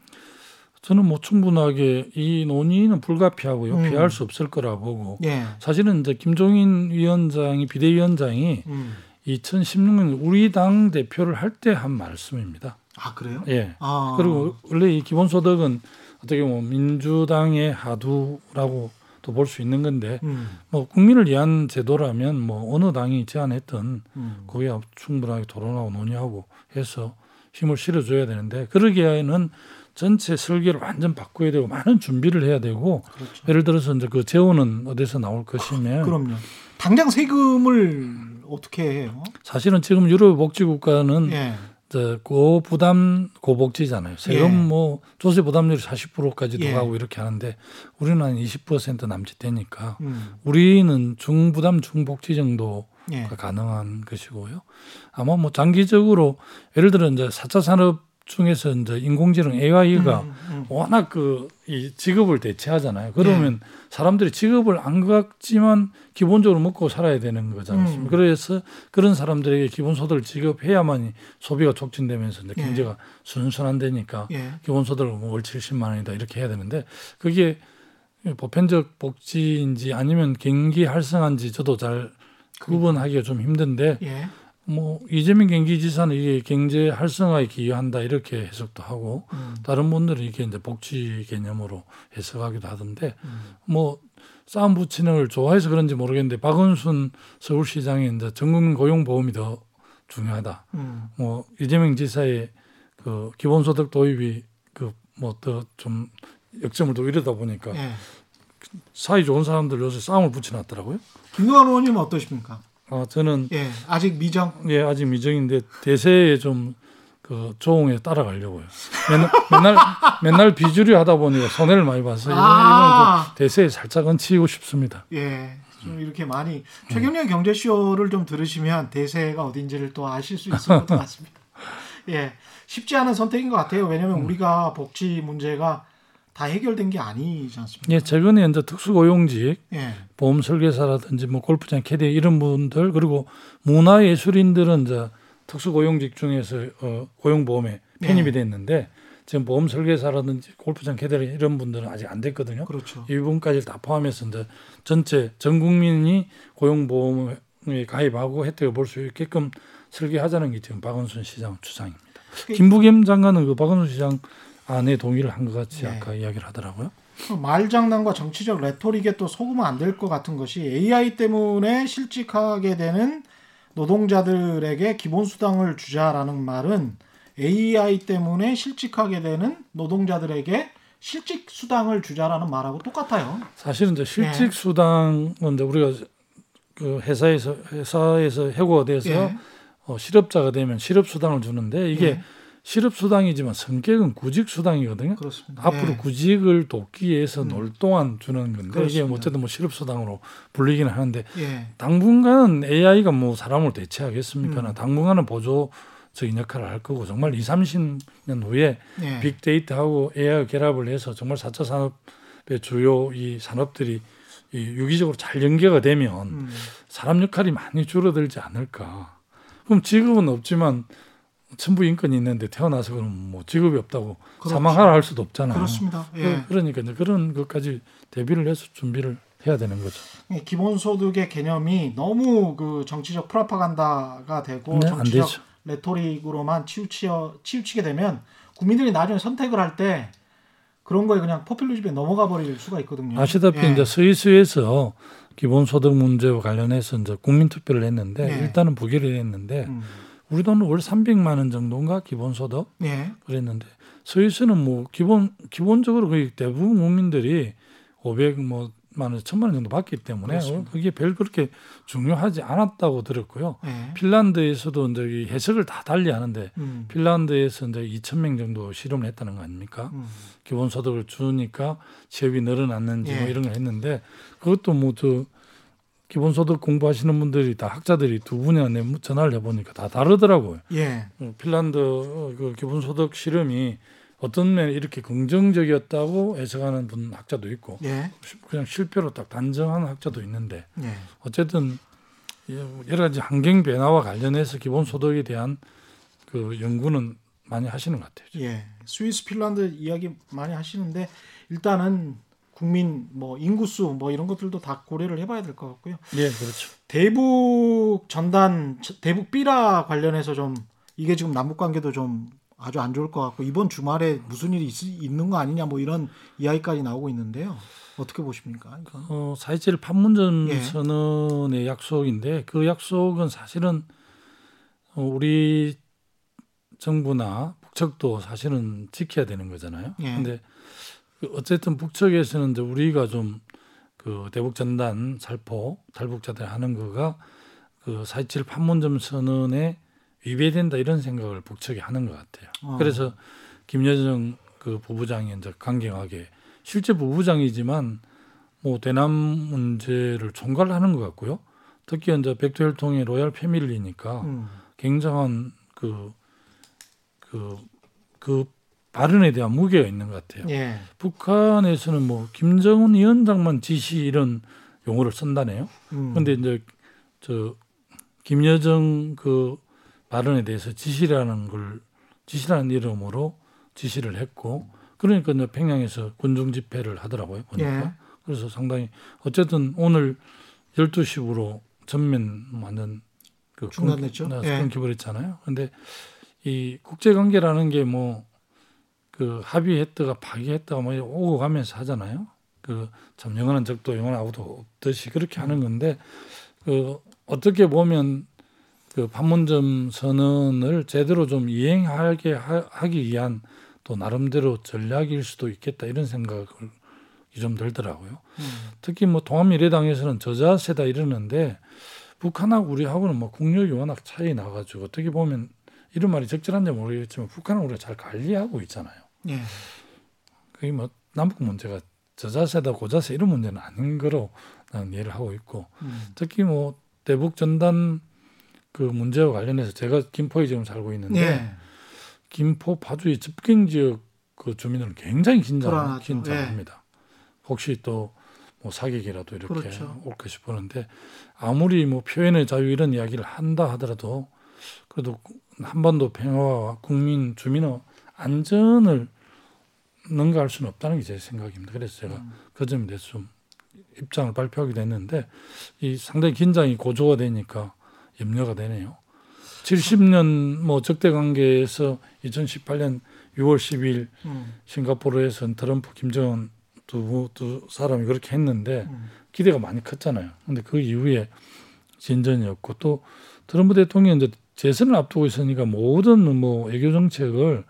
S3: 저는 뭐 충분하게 이 논의는 불가피하고요.
S2: 음.
S3: 피할 수 없을 거라 보고
S2: 예.
S3: 사실은 이제 김종인 위원장이 비대위원장이
S2: 음.
S3: 2016년 우리 당 대표를 할 때 한 말씀입니다.
S2: 아 그래요?
S3: 예.
S2: 아.
S3: 그리고 원래 이 기본소득은 어떻게 보면 민주당의 하두라고 또 볼 수 있는 건데
S2: 음.
S3: 뭐 국민을 위한 제도라면 뭐 어느 당이 제안했던
S2: 음.
S3: 거기에 충분하게 토론하고 논의하고 해서 힘을 실어줘야 되는데 그러기에는 전체 설계를 완전 바꿔야 되고 많은 준비를 해야 되고
S2: 그렇죠.
S3: 예를 들어서 이제 그 재원은 어디서 나올 것이며
S2: 그럼요. 당장 세금을 어떻게 해요?
S3: 사실은 지금 유럽 복지 국가는
S2: 예.
S3: 저 고부담 고복지잖아요. 세금
S2: 예.
S3: 뭐 조세 부담률이 40%까지도
S2: 예.
S3: 가고 이렇게 하는데 우리는 한 20% 남짓 되니까
S2: 음.
S3: 우리는 중부담 중복지 정도
S2: 예.
S3: 가 가능한 것이고요. 아마 뭐 장기적으로 예를 들어 이제 4차 산업 중에서 이제 인공지능 AI가
S2: 음, 음.
S3: 워낙 그 이 직업을 대체하잖아요. 그러면 사람들이 직업을 안 갖지만 기본적으로 먹고 살아야 되는 거지 않습니까?
S2: 음.
S3: 그래서 그런 사람들에게 기본소득을 지급해야만이 소비가 촉진되면서 이제
S2: 예.
S3: 경제가 순순한되니까
S2: 예.
S3: 기본소득을 뭐월 70만 원이다 이렇게 해야 되는데 그게 보편적 복지인지 아니면 경기 활성화인지 저도 잘 구분하기가 좀 힘든데
S2: 예.
S3: 뭐 이재명 경기지사는 이게 경제 활성화에 기여한다 이렇게 해석도 하고
S2: 음.
S3: 다른 분들은 이게 이제 복지 개념으로 해석하기도 하던데
S2: 음.
S3: 뭐 싸움 붙이는 걸 좋아해서 그런지 모르겠는데 박원순 서울시장이 이제 전국민 고용보험이 더 중요하다.
S2: 음.
S3: 뭐 이재명 지사의 그 기본소득 도입이 그 뭐 더 좀 역점을 두고 이러다 보니까
S2: 예.
S3: 사이 좋은 사람들 요새 싸움을 붙여놨더라고요.
S2: 김동완 의원님은 어떠십니까?
S3: 아 저는
S2: 예. 아직 미정.
S3: 예 아직 미정인데 대세에 좀 그 조응에 따라가려고요. 맨날 맨날, 맨날 비주류 하다 보니까 손해를 많이 봐서 이번-
S2: 아.
S3: 대세에 살짝 은 치고 싶습니다.
S2: 예. 좀 이렇게 많이 최경련 경제쇼를 좀 들으시면 대세가 어딘지를 또 아실 수 있을 것 같습니다. *laughs* 예. 쉽지 않은 선택인 것 같아요. 왜냐하면 우리가 복지 문제가 다 해결된 게 아니지 않습니까?
S3: 예 최근에 이제 특수고용직
S2: 예.
S3: 보험 설계사라든지 뭐 골프장 캐디 이런 분들 그리고 문화예술인들은 이제 특수고용직 중에서 어, 고용보험에 편입이
S2: 네.
S3: 됐는데 지금 보험 설계사라든지 골프장 캐디 이런 분들은 아직 안 됐거든요.
S2: 그렇죠.
S3: 이 부분까지 다 포함해서 이제 전체 전 국민이 고용보험에 가입하고 혜택을 볼 수 있게끔 설계하자는 게 지금 박원순 시장 주장입니다.
S2: 그-
S3: 김부겸 장관은 그 박원순 시장 안에 동의를 한 것 같이
S2: 네.
S3: 아까 이야기를 하더라고요.
S2: 그 말장난과 정치적 레토릭에 또 속으면 안 될 것 같은 것이 AI 때문에 실직하게 되는 노동자들에게 기본수당을 주자라는 말은 AI 때문에 실직하게 되는 노동자들에게 실직 수당을 주자라는 말하고 똑같아요.
S3: 사실은 이제
S2: 네.
S3: 실직 수당은 이제 우리가 그 회사에서 회사에서 해고가 돼서
S2: 예.
S3: 어, 실업자가 되면 실업 수당을 주는데 이게
S2: 예.
S3: 실업 수당이지만 성격은 구직 수당이거든요.
S2: 그렇습니다.
S3: 앞으로
S2: 예.
S3: 구직을 돕기 위해서
S2: 음.
S3: 놀 동안 주는 건데 이게
S2: 그렇습니다.
S3: 뭐 어쨌든 뭐 실업 수당으로 불리기는 하는데
S2: 예.
S3: 당분간은 AI가 뭐 사람을 대체하겠습니까?
S2: 음.
S3: 당분간은 보조적인 역할을 할 거고 정말 2, 30년 후에
S2: 예.
S3: 빅데이터하고 AI 결합을 해서 정말 4차 산업의 주요 이 산업들이 이 유기적으로 잘 연계가 되면
S2: 음.
S3: 사람 역할이 많이 줄어들지 않을까. 그럼 직업은 없지만 천부 인권이 있는데 태어나서 그럼 뭐 직업이 없다고
S2: 그렇죠.
S3: 사망하라 할 수도 없잖아요.
S2: 그렇습니다. 예.
S3: 그러니까 이제 그런 것까지 대비를 해서 준비를 해야 되는 거죠.
S2: 예, 기본소득의 개념이 너무 그 정치적 프로파간다가 되고
S3: 네, 안
S2: 정치적. 레토릭으로만 치우치어 치우치게 되면 국민들이 나중에 선택을 할 때 그런 거에 그냥 포퓰리즘에 넘어가 버릴 수가 있거든요.
S3: 아시다시피
S2: 예.
S3: 이제 스위스에서 기본소득 문제와 관련해서 이제 국민투표를 했는데
S2: 네.
S3: 일단은 부결을 했는데
S2: 음.
S3: 우리 돈은 월 300만 원 정도인가 기본소득
S2: 예.
S3: 그랬는데 스위스는 뭐 기본 기본적으로 거의 대부분 국민들이 500뭐 만 원, 천만 원 정도 받기 때문에
S2: 그렇습니다.
S3: 그게 별 그렇게 중요하지 않았다고 들었고요.
S2: 예.
S3: 핀란드에서도 이제 이 해석을 다 달리 하는데
S2: 음.
S3: 핀란드에서 이제 2천 명 정도 실험을 했다는 거 아닙니까?
S2: 음.
S3: 기본소득을 주니까 취업이 늘어났는지 뭐
S2: 예.
S3: 이런 걸 했는데 그것도 뭐 저 기본소득 공부하시는 분들이 다 학자들이 두 분이나 내 전화를 해보니까 다 다르더라고요.
S2: 예.
S3: 어, 핀란드 어, 그 기본소득 실험이 어떤 면에 이렇게 긍정적이었다고 해석하는 분 학자도 있고
S2: 예.
S3: 그냥 실패로 딱 단정하는 학자도 있는데
S2: 예.
S3: 어쨌든 여러 가지 환경 변화와 관련해서 기본소득에 대한 그 연구는 많이 하시는 것 같아요.
S2: 예. 스위스 핀란드 이야기 많이 하시는데 일단은 국민 뭐 인구수 뭐 이런 것들도 다 고려를 해봐야 될 것 같고요.
S3: 예, 그렇죠.
S2: 대북 전단 대북 비라 관련해서 좀 이게 지금 남북 관계도 좀 아주 안 좋을 것 같고 이번 주말에 무슨 일이 있, 는거 아니냐 뭐 이런 이야기까지 나오고 있는데요. 어떻게 보십니까? 이거?
S3: 어, 4.27 판문점
S2: 예.
S3: 선언의 약속인데 그 약속은 사실은 어, 우리 정부나 북측도 사실은 지켜야 되는 거잖아요.
S2: 예.
S3: 근데 그 어쨌든 북측에서는 이제 우리가 좀 그 대북 전단 살포 탈북자들 하는 거가 그4.27 판문점 선언에 위배된다 이런 생각을 북측이 하는 것 같아요.
S2: 어.
S3: 그래서 김여정 그 부부장이 이제 강경하게 실제 부부장이지만 뭐 대남 문제를 총괄하는 것 같고요. 특히 이제 백두혈통의 로얄 패밀리니까
S2: 음.
S3: 굉장한 그 그, 그 발언에 대한 무게가 있는 것 같아요.
S2: 예.
S3: 북한에서는 뭐 김정은 위원장만 지시 이런 용어를 쓴다네요.
S2: 음.
S3: 근데 이제 저 김여정 그 발언에 대해서 지시라는 걸 지시라는 이름으로 지시를 했고 그러니까 이제 평양에서 군중 집회를 하더라고요. 보니까.
S2: 예.
S3: 그래서 상당히 어쨌든 오늘 12시부로 전면 완전 그
S2: 중단됐죠?
S3: 끊-
S2: 예.
S3: 끊겨버렸잖아요. 근데 이 국제 관계라는 게뭐 그 합의했다가 파기했다가 뭐 오고 가면서 하잖아요. 그 참 영원한 적도 영원 아무도 없듯이 그렇게 하는 건데 그 어떻게 보면 그 판문점 선언을 제대로 좀 이행하게 하, 하기 위한 또 나름대로 전략일 수도 있겠다 이런 생각을 좀 들더라고요.
S2: 음.
S3: 특히 뭐 통합미래당에서는 저자세다 이러는데 북한하고 우리하고는 뭐 국력이 워낙 차이 나가지고 어떻게 보면 이런 말이 적절한지 모르겠지만 북한은 우리가 잘 관리하고 있잖아요.
S2: 예.
S3: 그게 뭐 남북 문제가 저자세다 고자세 이런 문제는 아닌 거로 나는 이해를 하고 있고
S2: 음.
S3: 특히 뭐 대북 전단 그 문제와 관련해서 제가 김포에 지금 살고 있는데
S2: 예.
S3: 김포 파주의 집경 지역 그 주민들은 굉장히 긴장. 긴장합니다. 혹시 또 뭐 사격이라도 이렇게
S2: 그렇죠.
S3: 올까 싶었는데 아무리 뭐 표현의 자유 이런 이야기를 한다 하더라도 그래도 한반도 평화와 국민 주민의 안전을 능가할 수는 없다는 게 제 생각입니다. 그래서 제가
S2: 음.
S3: 그 점에 대해서 좀 입장을 발표하게 됐는데 이 상당히 긴장이 고조가 되니까 염려가 되네요. 70년 뭐 적대 관계에서 2018년 6월 10일
S2: 음.
S3: 싱가포르에서 트럼프 김정은 두, 두 사람이 그렇게 했는데
S2: 음.
S3: 기대가 많이 컸잖아요. 근데 그 이후에 진전이었고 또 트럼프 대통령이 이제 재선을 앞두고 있으니까 모든 뭐 외교 정책을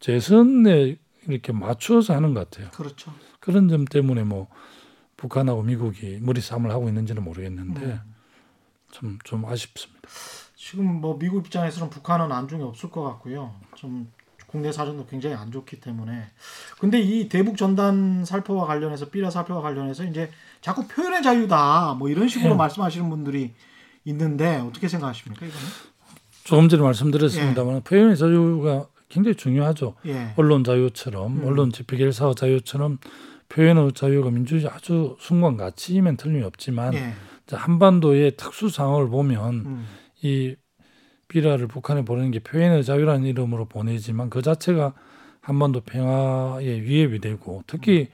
S3: 재선에 이렇게 맞추어서 하는 것 같아요.
S2: 그렇죠.
S3: 그런 점 때문에 뭐 북한하고 미국이 머리 싸움을 하고 있는지는 모르겠는데
S2: 음.
S3: 참좀 아쉽습니다.
S2: 지금 뭐 미국 입장에서는 북한은 안중에 없을 것 같고요. 좀 국내 사정도 굉장히 안 좋기 때문에. 근데 이 대북 전단 살포와 관련해서 삐라 살포와 관련해서 이제 자꾸 표현의 자유다 뭐 이런 식으로
S3: 네.
S2: 말씀하시는 분들이 있는데 어떻게 생각하십니까 이거는?
S3: 조금 전에 말씀드렸습니다만 표현의 자유가 굉장히 중요하죠.
S2: 예.
S3: 언론 자유처럼
S2: 음.
S3: 언론 집회 결사 자유처럼 표현의 자유가 민주주의 아주 순간 가치이면 틀림없지만
S2: 예.
S3: 자, 한반도의 특수 상황을 보면
S2: 음.
S3: 이 비라를 북한에 보내는 게 표현의 자유라는 이름으로 보내지만 그 자체가 한반도 평화에 위협이 되고 특히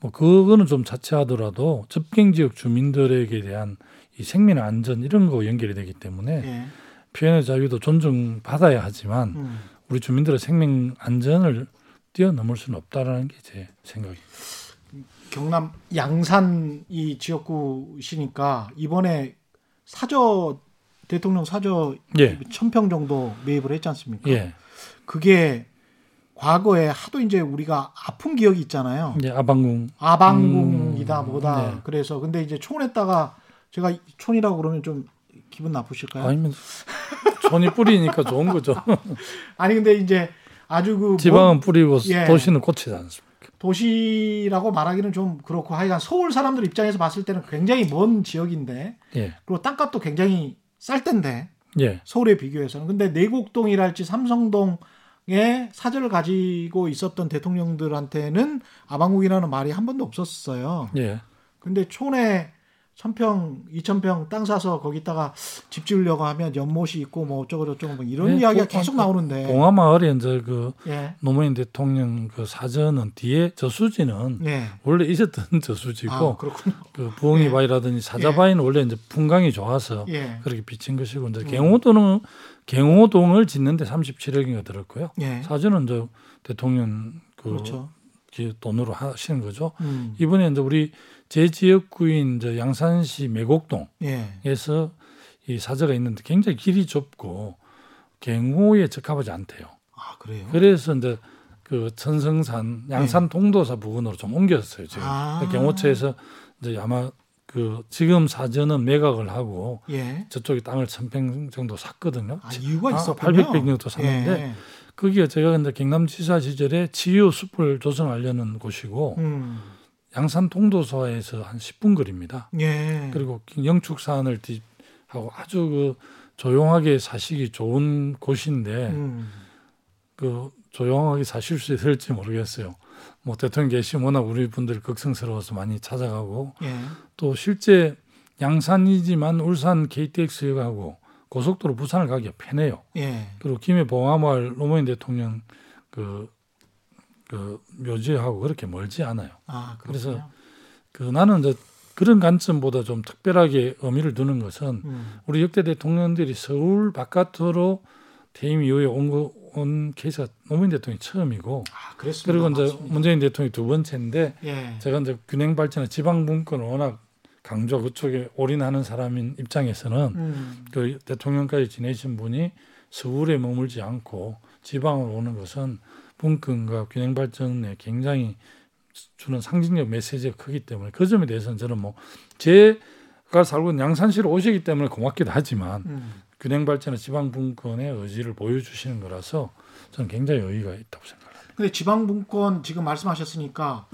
S3: 뭐 그거는 좀 자체하더라도 접경 지역 주민들에게 대한 이 생命안전 이런 거 연결이 되기 때문에
S2: 예.
S3: 표현의 자유도 존중받아야 하지만
S2: 음.
S3: 우리 주민들의 생명 안전을 뛰어넘을 수는 없다라는 게 제 생각입니다.
S2: 경남 양산 이 지역구시니까 이번에 사저 대통령 사저
S3: 예,
S2: 천평 정도 매입을 했지 않습니까?
S3: 예,
S2: 그게 과거에 하도 이제 우리가 아픈 기억이 있잖아요.
S3: 이제 아방궁
S2: 아방궁이다
S3: 음,
S2: 뭐다.
S3: 네.
S2: 그래서 근데 이제 촌에다가 제가 촌이라고 그러면 좀 기분 나쁘실까요? 아니,
S3: 아니면 촌이 뿌리니까 좋은 거죠. *laughs*
S2: 근데 이제 아주 그
S3: 지방은 뿌리고
S2: 예.
S3: 도시는 꽃이지 않습니까?
S2: 도시라고 말하기는 좀 그렇고 하여간 서울 사람들 입장에서 봤을 때는 굉장히 먼 지역인데
S3: 예,
S2: 그리고 땅값도 굉장히 쌀 텐데
S3: 예,
S2: 서울에 비교해서는 근데 내곡동이랄지 삼성동에 사저를 가지고 있었던 대통령들한테는 아방국이라는 말이 한 번도 없었어요.
S3: 예.
S2: 근데 촌에 천평, 이천 평 땅 사서 거기다가 집 지으려고 하면 연못이 있고 뭐 어쩌고 저쩌고 뭐 이런
S3: 네,
S2: 이야기가
S3: 그-
S2: 계속
S3: 그-
S2: 나오는데
S3: 봉화마을에 이제 그
S2: 예,
S3: 노무현 대통령 그 사전은 뒤에 저수지는
S2: 예.
S3: 원래 있었던 *laughs* 저수지고
S2: 아 그렇군요.
S3: 그 부엉이 바위라든지 사자바위는 원래 이제 풍광이 좋아서
S2: 예,
S3: 그렇게 비친 것이고 이제
S2: 음.
S3: 경호도는 경호동을 짓는데 37억인가 들었고요.
S2: 예,
S3: 사전은 저 대통령 그
S2: 그렇죠.
S3: 기- 돈으로 하시는 거죠.
S2: 음,
S3: 이번에 이제 우리 제 지역구인 저 양산시 매곡동에서
S2: 예.
S3: 이 사저가 있는데 굉장히 길이 좁고 경호에 적합하지 않대요.
S2: 아 그래요?
S3: 그래서 이제 그 천성산 양산 통도사 부근으로 좀 옮겼어요 지금
S2: 아.
S3: 경호처에서 이제 아마 그 지금 사전은 매각을 하고
S2: 예.
S3: 저쪽에 땅을 천평 정도 샀거든요.
S2: 아 이유가
S3: 아,
S2: 있었군요.
S3: 800평 정도 샀는데
S2: 예.
S3: 거기가 제가 근데 경남지사 시절에 치유 숲을 조성하려는 곳이고
S2: 음.
S3: 양산 통도사에서 한 10분 거리입니다.
S2: 예.
S3: 그리고 영축 산을 뒤 하고 아주 그 조용하게 사시기 좋은 곳인데
S2: 음.
S3: 그 조용하게 사실 수 있을지 모르겠어요. 뭐 대통령 계시면 워낙 우리 분들 걱정스러워서 많이 찾아가고
S2: 예.
S3: 또 실제 양산이지만 울산 KTX역하고 고속도로 부산을 가기가 편해요.
S2: 예.
S3: 그리고 김해 봉화마을 노무현 대통령 그, 그 묘지하고 그렇게 멀지 않아요.
S2: 아
S3: 그래서
S2: 그
S3: 나는 이제 그런 관점보다 좀 특별하게 의미를 두는 것은
S2: 음.
S3: 우리 역대 대통령들이 서울 바깥으로 퇴임 이후에 온, 거, 온 케이스가 노무현 대통령이 처음이고
S2: 아 그랬습니다.
S3: 그리고 이제
S2: 맞습니다.
S3: 문재인 대통령이 두 번째인데
S2: 예.
S3: 제가 이제 균형 발전의 지방 분권을 워낙 강조 그쪽에 올인하는 사람인 입장에서는
S2: 음.
S3: 그 대통령까지 지내신 분이 서울에 머물지 않고 지방으로 오는 것은 분권과 균형 발전에 굉장히 주는 상징적 메시지가 크기 때문에 그 점에 대해서는 저는 뭐 제가 살고 있는 양산시로 오시기 때문에 고맙기도 하지만
S2: 음.
S3: 균형 발전의 지방 분권의 의지를 보여주시는 거라서 저는 굉장히 의의가 있다고 생각합니다.
S2: 근데 지방 분권 지금 말씀하셨으니까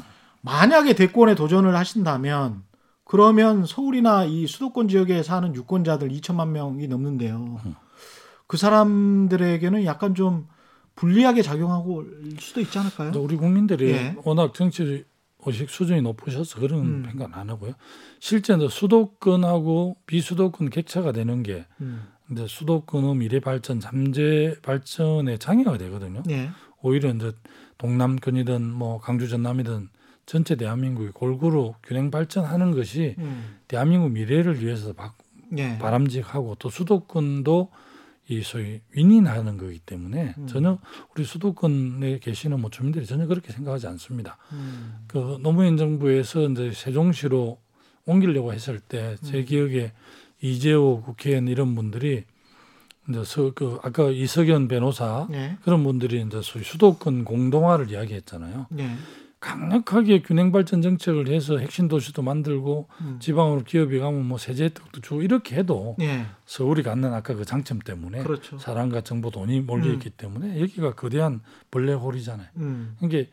S2: 만약에 대권에 도전을 하신다면 그러면 서울이나 이 수도권 지역에 사는 유권자들 2천만 명이 넘는데요. 그 사람들에게는 약간 좀 불리하게 작용하고 올 수도 있지 않을까요?
S3: 우리 국민들이
S2: 예.
S3: 워낙 정치 의식 수준이 높으셔서 그런
S2: 음.
S3: 평가는 안 하고요. 실제 이제 수도권하고 비수도권 격차가 되는 게
S2: 음.
S3: 이제 수도권의 미래 발전, 잠재 발전에 장애가 되거든요.
S2: 예.
S3: 오히려 이제 동남권이든 뭐 강주 전남이든 전체 대한민국이 골고루 균형 발전하는 것이
S2: 음.
S3: 대한민국 미래를 위해서 바,
S2: 예.
S3: 바람직하고 또 수도권도 이 소위 윈윈하는 거기 때문에
S2: 음.
S3: 전혀 우리 수도권에 계시는 뭐 주민들이 전혀 그렇게 생각하지 않습니다.
S2: 음.
S3: 그 노무현 정부에서 이제 세종시로 옮기려고 했을 때제
S2: 음.
S3: 기억에 이재호 국회의원 이런 분들이 이제 서, 그 아까 이석연 변호사
S2: 예.
S3: 그런 분들이 이제 소위 수도권 공동화를 이야기했잖아요.
S2: 예.
S3: 강력하게 균형 발전 정책을 해서 핵심 도시도 만들고
S2: 음.
S3: 지방으로 기업이 가면 뭐 세제 혜택도 주고 이렇게 해도
S2: 예.
S3: 서울이 갖는 아까 그 장점 때문에
S2: 그렇죠.
S3: 사람과 정보 돈이 몰려 있기 때문에 여기가 거대한 벌레홀이잖아요.
S2: 음.
S3: 이게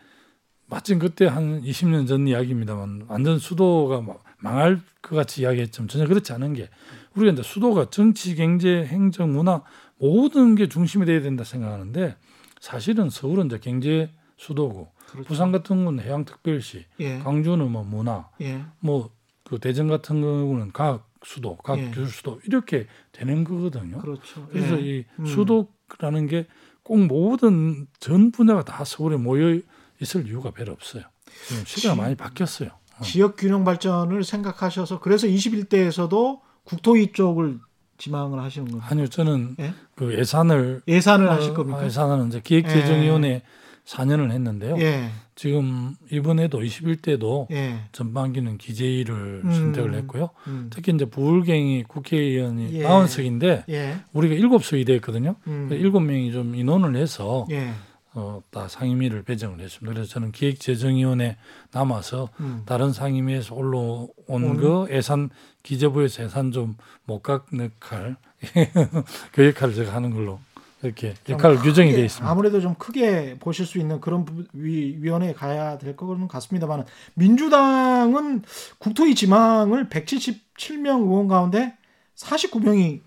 S3: 마침 그때 한 20년 전 이야기입니다만 완전 수도가 막 망할 것 같이 이야기했지만 전혀 그렇지 않은 게 우리가 이제 수도가 정치, 경제, 행정, 문화 모든 게 중심이 돼야 된다 생각하는데 사실은 서울은 이제 경제 수도고
S2: 그렇죠.
S3: 부산 같은 경우는 해양특별시,
S2: 예.
S3: 광주는 뭐 문화,
S2: 예.
S3: 뭐그 대전 같은 경우는 각 수도, 각
S2: 예.
S3: 교수도 이렇게 되는 거거든요.
S2: 그렇죠.
S3: 그래서
S2: 예.
S3: 이
S2: 음.
S3: 수도라는 게 꼭 모든 전 분야가 다 서울에 모여 있을 이유가 별로 없어요. 지금 시대가
S2: 지-
S3: 많이 바뀌었어요. 어.
S2: 지역 균형 발전을 생각하셔서 그래서 21대에서도 국토위 쪽을 지망을 하시는 겁니다.
S3: 아니요, 저는
S2: 예?
S3: 그 예산을
S2: 예산을
S3: 어,
S2: 하실 겁니까?
S3: 예산은 이제 기획재정위원회 4년을 했는데요.
S2: 예.
S3: 지금 이번에도 21대도
S2: 예.
S3: 전반기는 기재위를
S2: 음.
S3: 선택을 했고요.
S2: 음.
S3: 특히 이제 부울갱이 국회의원이
S2: 예.
S3: 40석인데
S2: 예.
S3: 우리가 7석이 됐거든요.
S2: 음.
S3: 그 7명이 좀 인원을 해서
S2: 예.
S3: 어, 다 상임위를 배정을 했습니다. 그래서 저는 기획재정위원회 남아서
S2: 음.
S3: 다른 상임위에서 올라온
S2: 음.
S3: 거 예산 기재부에서 예산 좀 못 깎는 역할 *laughs* 그 역할을 제가 하는 걸로 이렇게
S2: 좀
S3: 역할 규정이 되어 있습니다.
S2: 아무래도 좀 크게 보실 수 있는 그런 부- 위, 위원회에 가야 될 거는 같습니다만 민주당은 국토위 지망을 177명 의원 가운데 49명이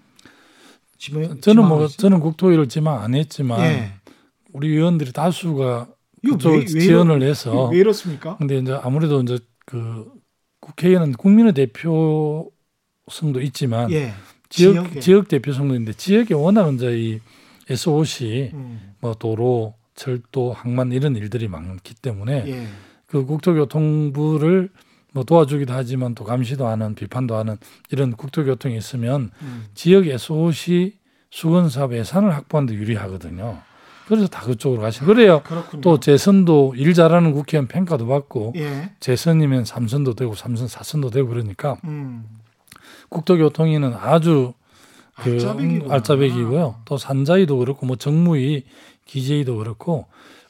S2: 지명
S3: 저는 뭐
S2: 지망을
S3: 저는 국토위를 지망 안 했지만
S2: 예.
S3: 우리 의원들이 다수가
S2: 왜- 왜
S3: 지원을 해서
S2: 왜 이렇습니까?
S3: 근데 이제 아무래도 이제 그 국회의원은 국민의 대표성도 있지만
S2: 예.
S3: 지역.
S2: 지역
S3: 대표성도 있는데 지역에 워낙 이제 이 SOC
S2: 음.
S3: 뭐 도로, 철도, 항만 이런 일들이 많기 때문에
S2: 예.
S3: 그 국토교통부를 뭐 도와주기도 하지만 또 감시도 하는 비판도 하는 이런 국토교통이 있으면
S2: 음.
S3: 지역 SOC 수건 사업 예산을 확보하는 데 유리하거든요. 그래서 다 그쪽으로 가시. 그래야
S2: 그렇군요.
S3: 또 재선도 일 잘하는 국회의원 평가도 받고
S2: 예.
S3: 재선이면 삼선도 되고 삼선 사선도 되고 그러니까
S2: 음.
S3: 국토교통위는 아주 그. 알짜배기고요. 또 산자위도 그렇고 뭐 정무위 기재위도 그렇고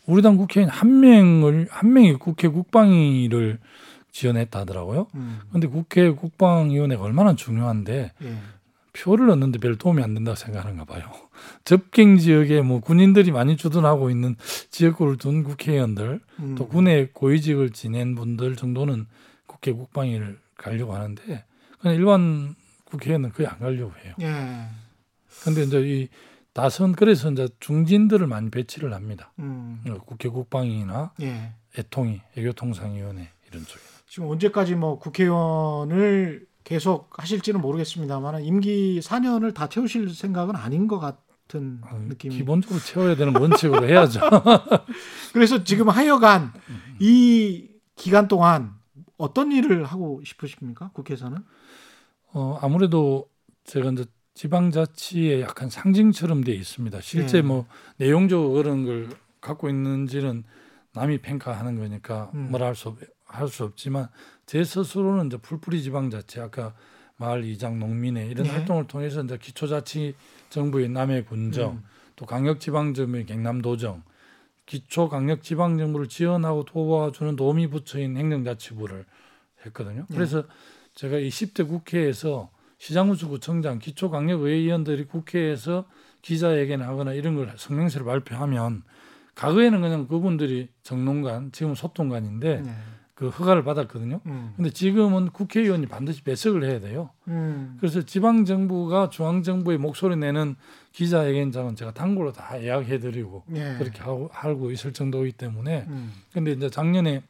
S3: 우리 당 국회의원 한 명을 한 명이 국회 국방위를 지원했다 하더라고요.
S2: 음.
S3: 근데 국회 국방위원회가 얼마나 중요한데
S2: 예.
S3: 표를 얻는데 별 도움이 안 된다고 생각하는가 봐요. *laughs* 접경 지역에 뭐 군인들이 많이 주둔하고 있는 지역구를 둔 국회의원들
S2: 음.
S3: 또 군의 고위직을 지낸 분들 정도는 국회 국방위를 가려고 하는데 그냥 일반 국회의원은 거의 안 가려고 해요.
S2: 예.
S3: 근데 이제 이 다선 그래서 이제 중진들을 많이 배치를 합니다.
S2: 음.
S3: 어, 국회 국방위나
S2: 예.
S3: 애통위, 애교통상위원회 이런 쪽에.
S2: 지금 언제까지 뭐 국회의원을 계속 하실지는 모르겠습니다만 임기 4년을 다 채우실 생각은 아닌 것 같은
S3: 어,
S2: 느낌이.
S3: 기본적으로 채워야 되는 원칙으로 해야죠. *laughs*
S2: 그래서 지금 하여간 이 기간 동안 어떤 일을 하고 싶으십니까? 국회에서는?
S3: 어, 아무래도 제가 이제 지방자치의 약간 상징처럼 돼 있습니다. 실제
S2: 예.
S3: 뭐 내용적으로 그런 걸 갖고 있는지는 남이 평가하는 거니까
S2: 음.
S3: 뭐라 할 수 할 수 없지만 제 스스로는 이제 풀뿌리 지방자치 아까 마을 이장 농민회 이런
S2: 예.
S3: 활동을 통해서 이제 기초자치 정부의 남해 군정
S2: 음.
S3: 또 강력지방정부의 경남도정 기초 강력지방정부를 지원하고 도와주는 도우미 부처인 행정자치부를 했거든요.
S2: 예.
S3: 그래서 제가 이 10대 국회에서 시장군수구청장 기초강력의회의원들이 국회에서 기자회견 하거나 이런 걸 성명서를 발표하면 과거에는 그냥 그분들이 정론관 지금 소통관인데
S2: 네.
S3: 그 허가를 받았거든요.
S2: 음.
S3: 근데 지금은 국회의원이 반드시 배석을 해야 돼요.
S2: 음.
S3: 그래서 지방 정부가 중앙 정부의 목소리 내는 기자회견장은 제가 단골로 다 예약해드리고
S2: 예.
S3: 그렇게 하고, 하고 있을 정도이기 때문에
S2: 음.
S3: 근데 이제 작년에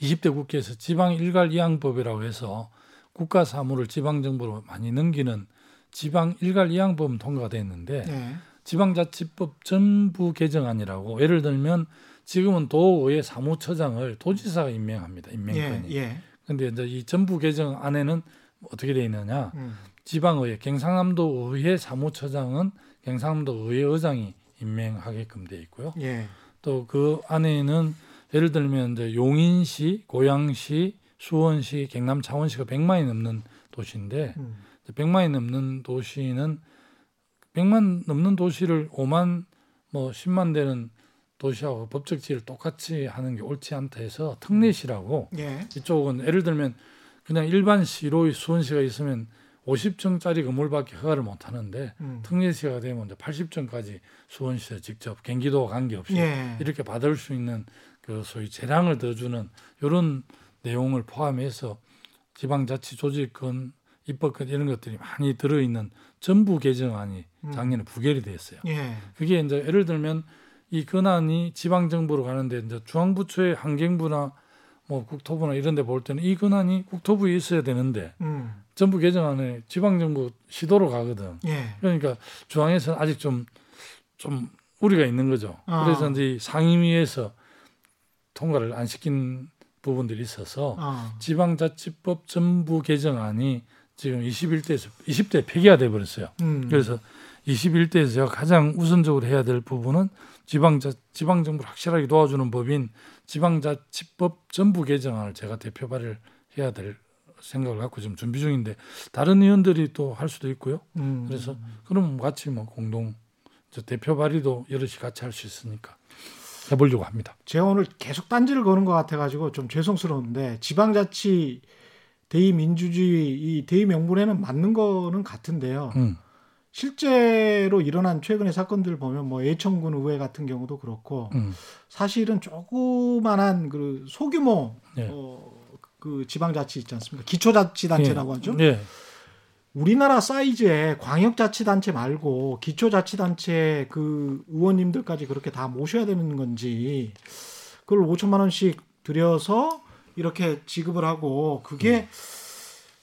S3: 20대 국회에서 지방 일괄 이양법이라고 해서 국가 사무를 지방 정부로 많이 넘기는 지방 일괄 이양법은 통과가 됐는데
S2: 예.
S3: 지방자치법 전부 개정안이라고 예를 들면 지금은 도의회 사무처장을 도지사가 임명합니다.
S2: 예.
S3: 임명권이.
S2: 예.
S3: 근데 이제 이 전부 개정 안에는 어떻게 돼 있느냐?
S2: 음.
S3: 지방의회 경상남도 의회 사무처장은 경상남도 의회 의장이 임명하게끔 돼 있고요.
S2: 예.
S3: 또그 안에는 예를 들면 이제 용인시, 고양시, 수원시, 경남 창원시가 100만이 넘는 도시인데
S2: 음.
S3: 100만이 넘는 도시는 100만 넘는 도시를 5만 뭐 10만 되는 도시하고 법적 지위를 똑같이 하는 게 옳지 않다 해서 특례시라고
S2: 예.
S3: 이쪽은 예를 들면 그냥 일반 시로 수원시가 있으면 50층짜리 건물밖에 허가를 못 하는데
S2: 음.
S3: 특례시가 되면 이제 80층까지 수원시에 직접 경기도와 관계없이
S2: 예.
S3: 이렇게 받을 수 있는 그 소위 재량을 더 주는 이런 내용을 포함해서 지방자치 조직권 입법권 이런 것들이 많이 들어있는 전부 개정안이
S2: 음.
S3: 작년에 부결이 됐어요.
S2: 예.
S3: 그게 이제 예를 들면 이 권한이 지방 정부로 가는데 이제 중앙부처의 환경부나 뭐 국토부나 이런 데 볼 때는 이 권한이 국토부에 있어야 되는데
S2: 음.
S3: 전부 개정안에 지방 정부 시도로 가거든.
S2: 예.
S3: 그러니까 중앙에서는 아직 좀 좀 우리가 있는 거죠.
S2: 아.
S3: 그래서 이제 상임위에서 통과를 안 시킨 부분들이 있어서
S2: 아.
S3: 지방자치법 전부 개정안이 지금 21대에서 20대 폐기가 돼 버렸어요.
S2: 음.
S3: 그래서 21대에서 제가 가장 우선적으로 해야 될 부분은 지방자 지방 정부를 확실하게 도와주는 법인 지방자치법 전부 개정안을 제가 대표 발의를 해야 될 생각을 갖고 지금 준비 중인데 다른 의원들이 또 할 수도 있고요.
S2: 음.
S3: 그래서 그럼 같이 뭐 공동 저 대표 발의도 여럿이 같이 할 수 있으니까 해보려고 합니다.
S2: 제가 오늘 계속 딴지를 거는 것 같아가지고 좀 죄송스러운데 지방자치 대의민주주의 이 대의 명분에는 맞는 거는 같은데요.
S3: 음,
S2: 실제로 일어난 최근의 사건들 보면 뭐 예천군 의회 같은 경우도 그렇고
S3: 음,
S2: 사실은 조그만한 그 소규모
S3: 예.
S2: 어, 그 지방자치 있지 않습니까? 기초자치단체라고 하죠.
S3: 예,
S2: 우리나라 사이즈의 광역자치단체 말고 기초자치단체 그 의원님들까지 그렇게 다 모셔야 되는 건지 그걸 5천만 원씩 들여서 이렇게 지급을 하고 그게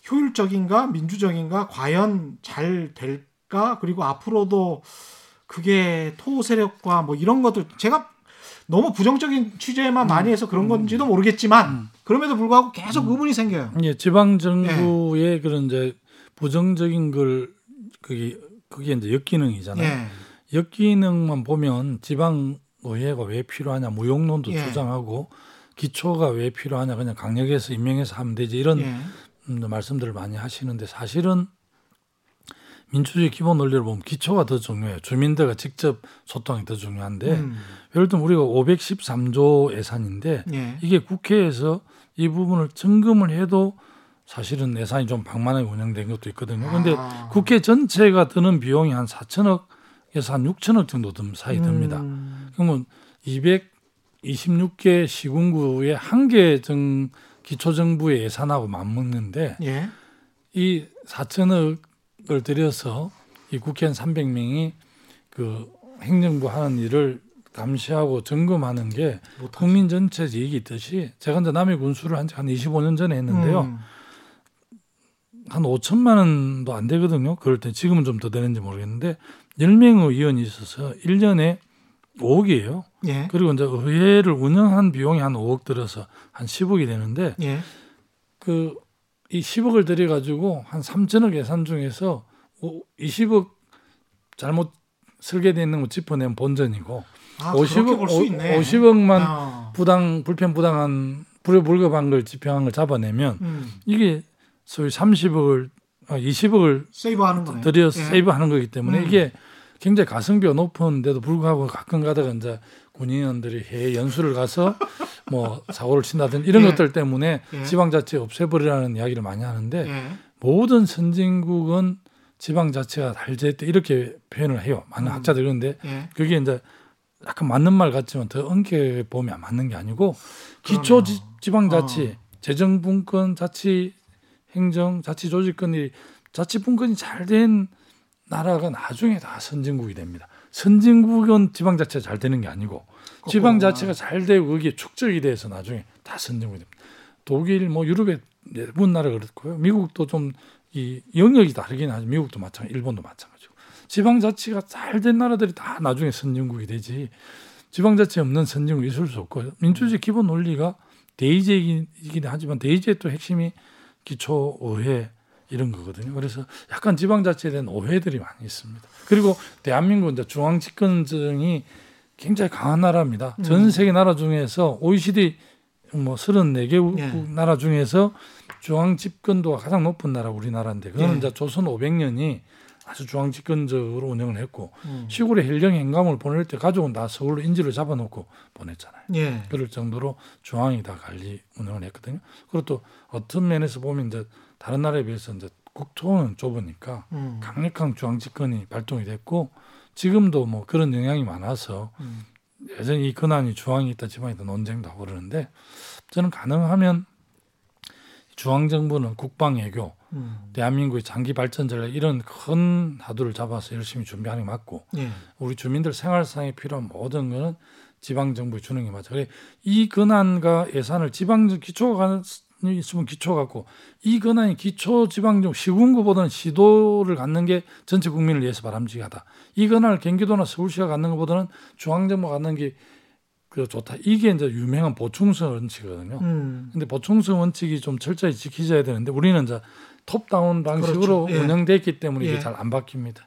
S2: 효율적인가 민주적인가 과연 잘 될까? 그리고 앞으로도 그게 토 세력과 뭐 이런 것들 제가 너무 부정적인 취재만 많이 해서 그런 건지도 모르겠지만 그럼에도 불구하고 계속 의문이 생겨요.
S3: 예, 지방 정부의 그런 이제 부정적인 걸 그게 그게 이제 역기능이잖아요.
S2: 예.
S3: 역기능만 보면 지방 의회가 왜 필요하냐 무용론도
S2: 예.
S3: 주장하고 기초가 왜 필요하냐 그냥 강력해서 임명해서 하면 되지 이런
S2: 예.
S3: 음, 말씀들을 많이 하시는데 사실은 민주주의 기본 논리를 보면 기초가 더 중요해요. 주민들과 직접 소통이 더 중요한데
S2: 음.
S3: 예를 들면 우리가 513조 예산인데
S2: 예.
S3: 이게 국회에서 이 부분을 점검을 해도 사실은 예산이 좀 방만하게 운영된 것도 있거든요. 근데
S2: 아.
S3: 국회 전체가 드는 비용이 한 4천억에서 한 6천억 정도 좀 사이 듭니다.
S2: 음.
S3: 그러면 226개 시군구의 한 개 정 기초정부의 예산하고 맞먹는데
S2: 예.
S3: 이 4천억을 들여서 이 국회의원 300명이 그 행정부 하는 일을 감시하고 점검하는 게. 국민 전체 이익이 있듯이 제가 이제 남의 군수를 한, 한 25년 전에 했는데요.
S2: 음.
S3: 한 5천만 원도 안 되거든요. 그럴 때 지금은 좀 더 되는지 모르겠는데 10명의 의원이 있어서 1년에 5억이에요.
S2: 예.
S3: 그리고 이제 의회를 운영한 비용이 한 5억 들어서 한 10억이 되는데
S2: 예.
S3: 그이 10억을 들여 가지고 한 3천억 예산 중에서 오- 20억 잘못 설계되어 있는 거 짚어내면 본전이고
S2: 아, 그렇게
S3: 50억
S2: 볼수 있네.
S3: 50억만
S2: 아.
S3: 부당 불편 부당한 불에 불급한 걸 지평한 걸 잡아내면
S2: 음.
S3: 이게 소위 30억을 아, 20억을
S2: 세이브하는 거네.
S3: 들여
S2: 예.
S3: 세이브하는 거기 때문에
S2: 음.
S3: 이게 굉장히 가성비가 높은데도 불구하고 가끔 가다가 이제 군인원들이 해외 연수를 가서 *laughs* 뭐 사고를 친다든지 이런
S2: 예.
S3: 것들 때문에
S2: 예.
S3: 지방자치 없애버리라는 이야기를 많이 하는데
S2: 예.
S3: 모든 선진국은 지방자치가 달제때 이렇게 표현을 해요. 많은
S2: 음.
S3: 학자들 그런데
S2: 예.
S3: 그게 이제 약간 맞는 말 같지만 더 엄격히 보면 맞는 게 아니고 기초. 지, 지방자치,
S2: 어.
S3: 재정분권, 자치 행정, 자치 조직권이 자치분권이 잘 된 나라가 나중에 다 선진국이 됩니다. 선진국은 지방자치가 잘 되는 게 아니고 지방자치가 잘 되고 거기에 축적이 돼서 나중에 다 선진국이 됩니다. 독일, 뭐 유럽의 대부분 나라가 그렇고요. 미국도 좀 이 영역이 다르긴 하죠. 미국도 마찬가지, 일본도 마찬가지고. 지방자치가 잘 된 나라들이 다 나중에 선진국이 되지. 지방자치 없는 선진국이 있을 수 없고 민주주의 기본 논리가 대의제이긴 하지만 대의제의 또 핵심이 기초 의회 이런 거거든요. 그래서 약간 지방자치에 대한 오해들이 많이 있습니다. 그리고 대한민국 이제 중앙 집권정이 굉장히 강한 나라입니다.
S2: 음.
S3: 전 세계 나라 중에서 OECD 뭐 34개
S2: 예.
S3: 나라 중에서 중앙 집권도가 가장 높은 나라 우리나라인데 그거는
S2: 예.
S3: 이제 조선 500년이 아주 중앙 집권적으로 운영을 했고
S2: 음.
S3: 시골에 헬령 행감을 보낼 때 가족은 다 서울로 인지를 잡아놓고 보냈잖아요.
S2: 예.
S3: 그럴 정도로 중앙이 다 관리 운영을 했거든요. 그리고 또 어떤 면에서 보면 이제 다른 나라에 비해서 이제 국토는 좁으니까
S2: 음.
S3: 강력한 중앙 집권이 발동이 됐고 지금도 뭐 그런 영향이 많아서
S2: 음.
S3: 여전히 이 근한이 중앙이 있다 지방이 있다 논쟁도 하고 그러는데 저는 가능하면 중앙 정부는 국방 외교,
S2: 음.
S3: 대한민국의 장기 발전 전략 이런 큰 하도를 잡아서 열심히 준비하는 게 맞고
S2: 예.
S3: 우리 주민들 생활상에 필요한 모든 거는 지방 정부에 주는 게 맞아. 그래 이 근한과 예산을 지방 정- 기초가 있으면 기초 갖고 이 근한이 기초 지방 정 시군구보다는 시도를 갖는 게 전체 국민을 위해서 바람직하다. 이 근한을 경기도나 서울시가 갖는 것보다는 중앙 정부가 갖는 게 그 좋다. 이게 이제 유명한 보충성 원칙이거든요.
S2: 음.
S3: 근데 보충성 원칙이 좀 철저히 지키져야 되는데 우리는 이제 톱다운 방식으로
S2: 그렇죠. 예.
S3: 운영됐기 때문에 이게
S2: 예.
S3: 잘안 바뀝니다.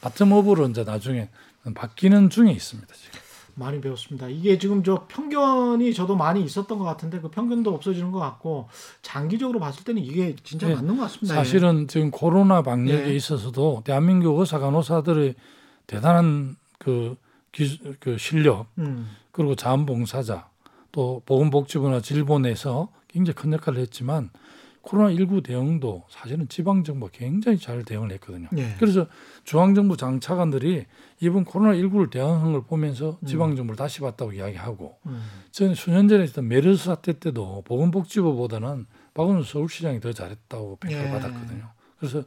S3: 바텀업으로 이제 나중에 바뀌는 중에 있습니다. 지금.
S2: 많이 배웠습니다. 이게 지금 저 편견이 저도 많이 있었던 것 같은데 그 편견도 없어지는 것 같고 장기적으로 봤을 때는 이게 진짜
S3: 예.
S2: 맞는 것 같습니다.
S3: 사실은 지금 코로나 방역에
S2: 예.
S3: 있어서도 대한민국 의사 간호사들의 대단한 그, 기, 그 실력
S2: 음.
S3: 그리고 자원봉사자 또 보건복지부나 질본에서 굉장히 큰 역할을 했지만 코로나19 대응도 사실은 지방정부가 굉장히 잘 대응을 했거든요.
S2: 예.
S3: 그래서 중앙정부 장차관들이 이번 코로나19를 대응한 걸 보면서 지방정부를 다시 봤다고 이야기하고
S2: 음.
S3: 저는 수년 전에 있던 메르스 사태 때도 보건복지부보다는 박원순 서울시장이 더 잘했다고 평가를
S2: 예.
S3: 받았거든요. 그래서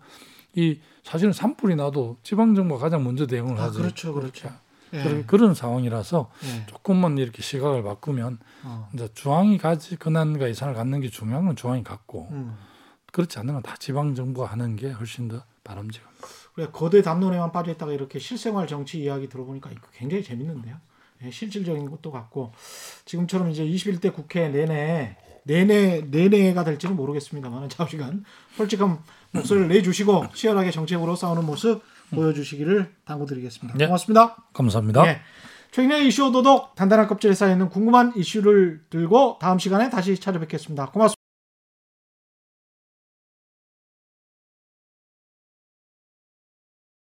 S3: 이 사실은 산불이 나도 지방정부가 가장 먼저 대응을
S2: 아,
S3: 하지.
S2: 그렇죠, 그렇죠. 예.
S3: 그런- 그런 상황이라서
S2: 예.
S3: 조금만 이렇게 시각을 바꾸면
S2: 어.
S3: 이제 중앙이 가지 권한과 예산을 갖는 게 중요한 건 중앙이 갖고
S2: 음.
S3: 그렇지 않는 건 다 지방 정부가 하는 게 훨씬 더 바람직합니다.
S2: 그래 거대 담론에만 빠져 있다가 이렇게 실생활 정치 이야기 들어보니까 굉장히 재밌는데요. 예, 실질적인 것도 같고 지금처럼 이제 21대 국회 내내 내내 내내가 될지는 모르겠습니다만 좌우시간 솔직한 목소리를 내주시고 치열하게 정책으로 싸우는 모습 보여주시기를 당부드리겠습니다.
S3: 네.
S2: 고맙습니다.
S3: 감사합니다.
S2: 네. 최근의 이슈 도독 단단한 껍질에 쌓여있는 궁금한 이슈를 들고 다음 시간에 다시 찾아뵙겠습니다. 고맙습니다.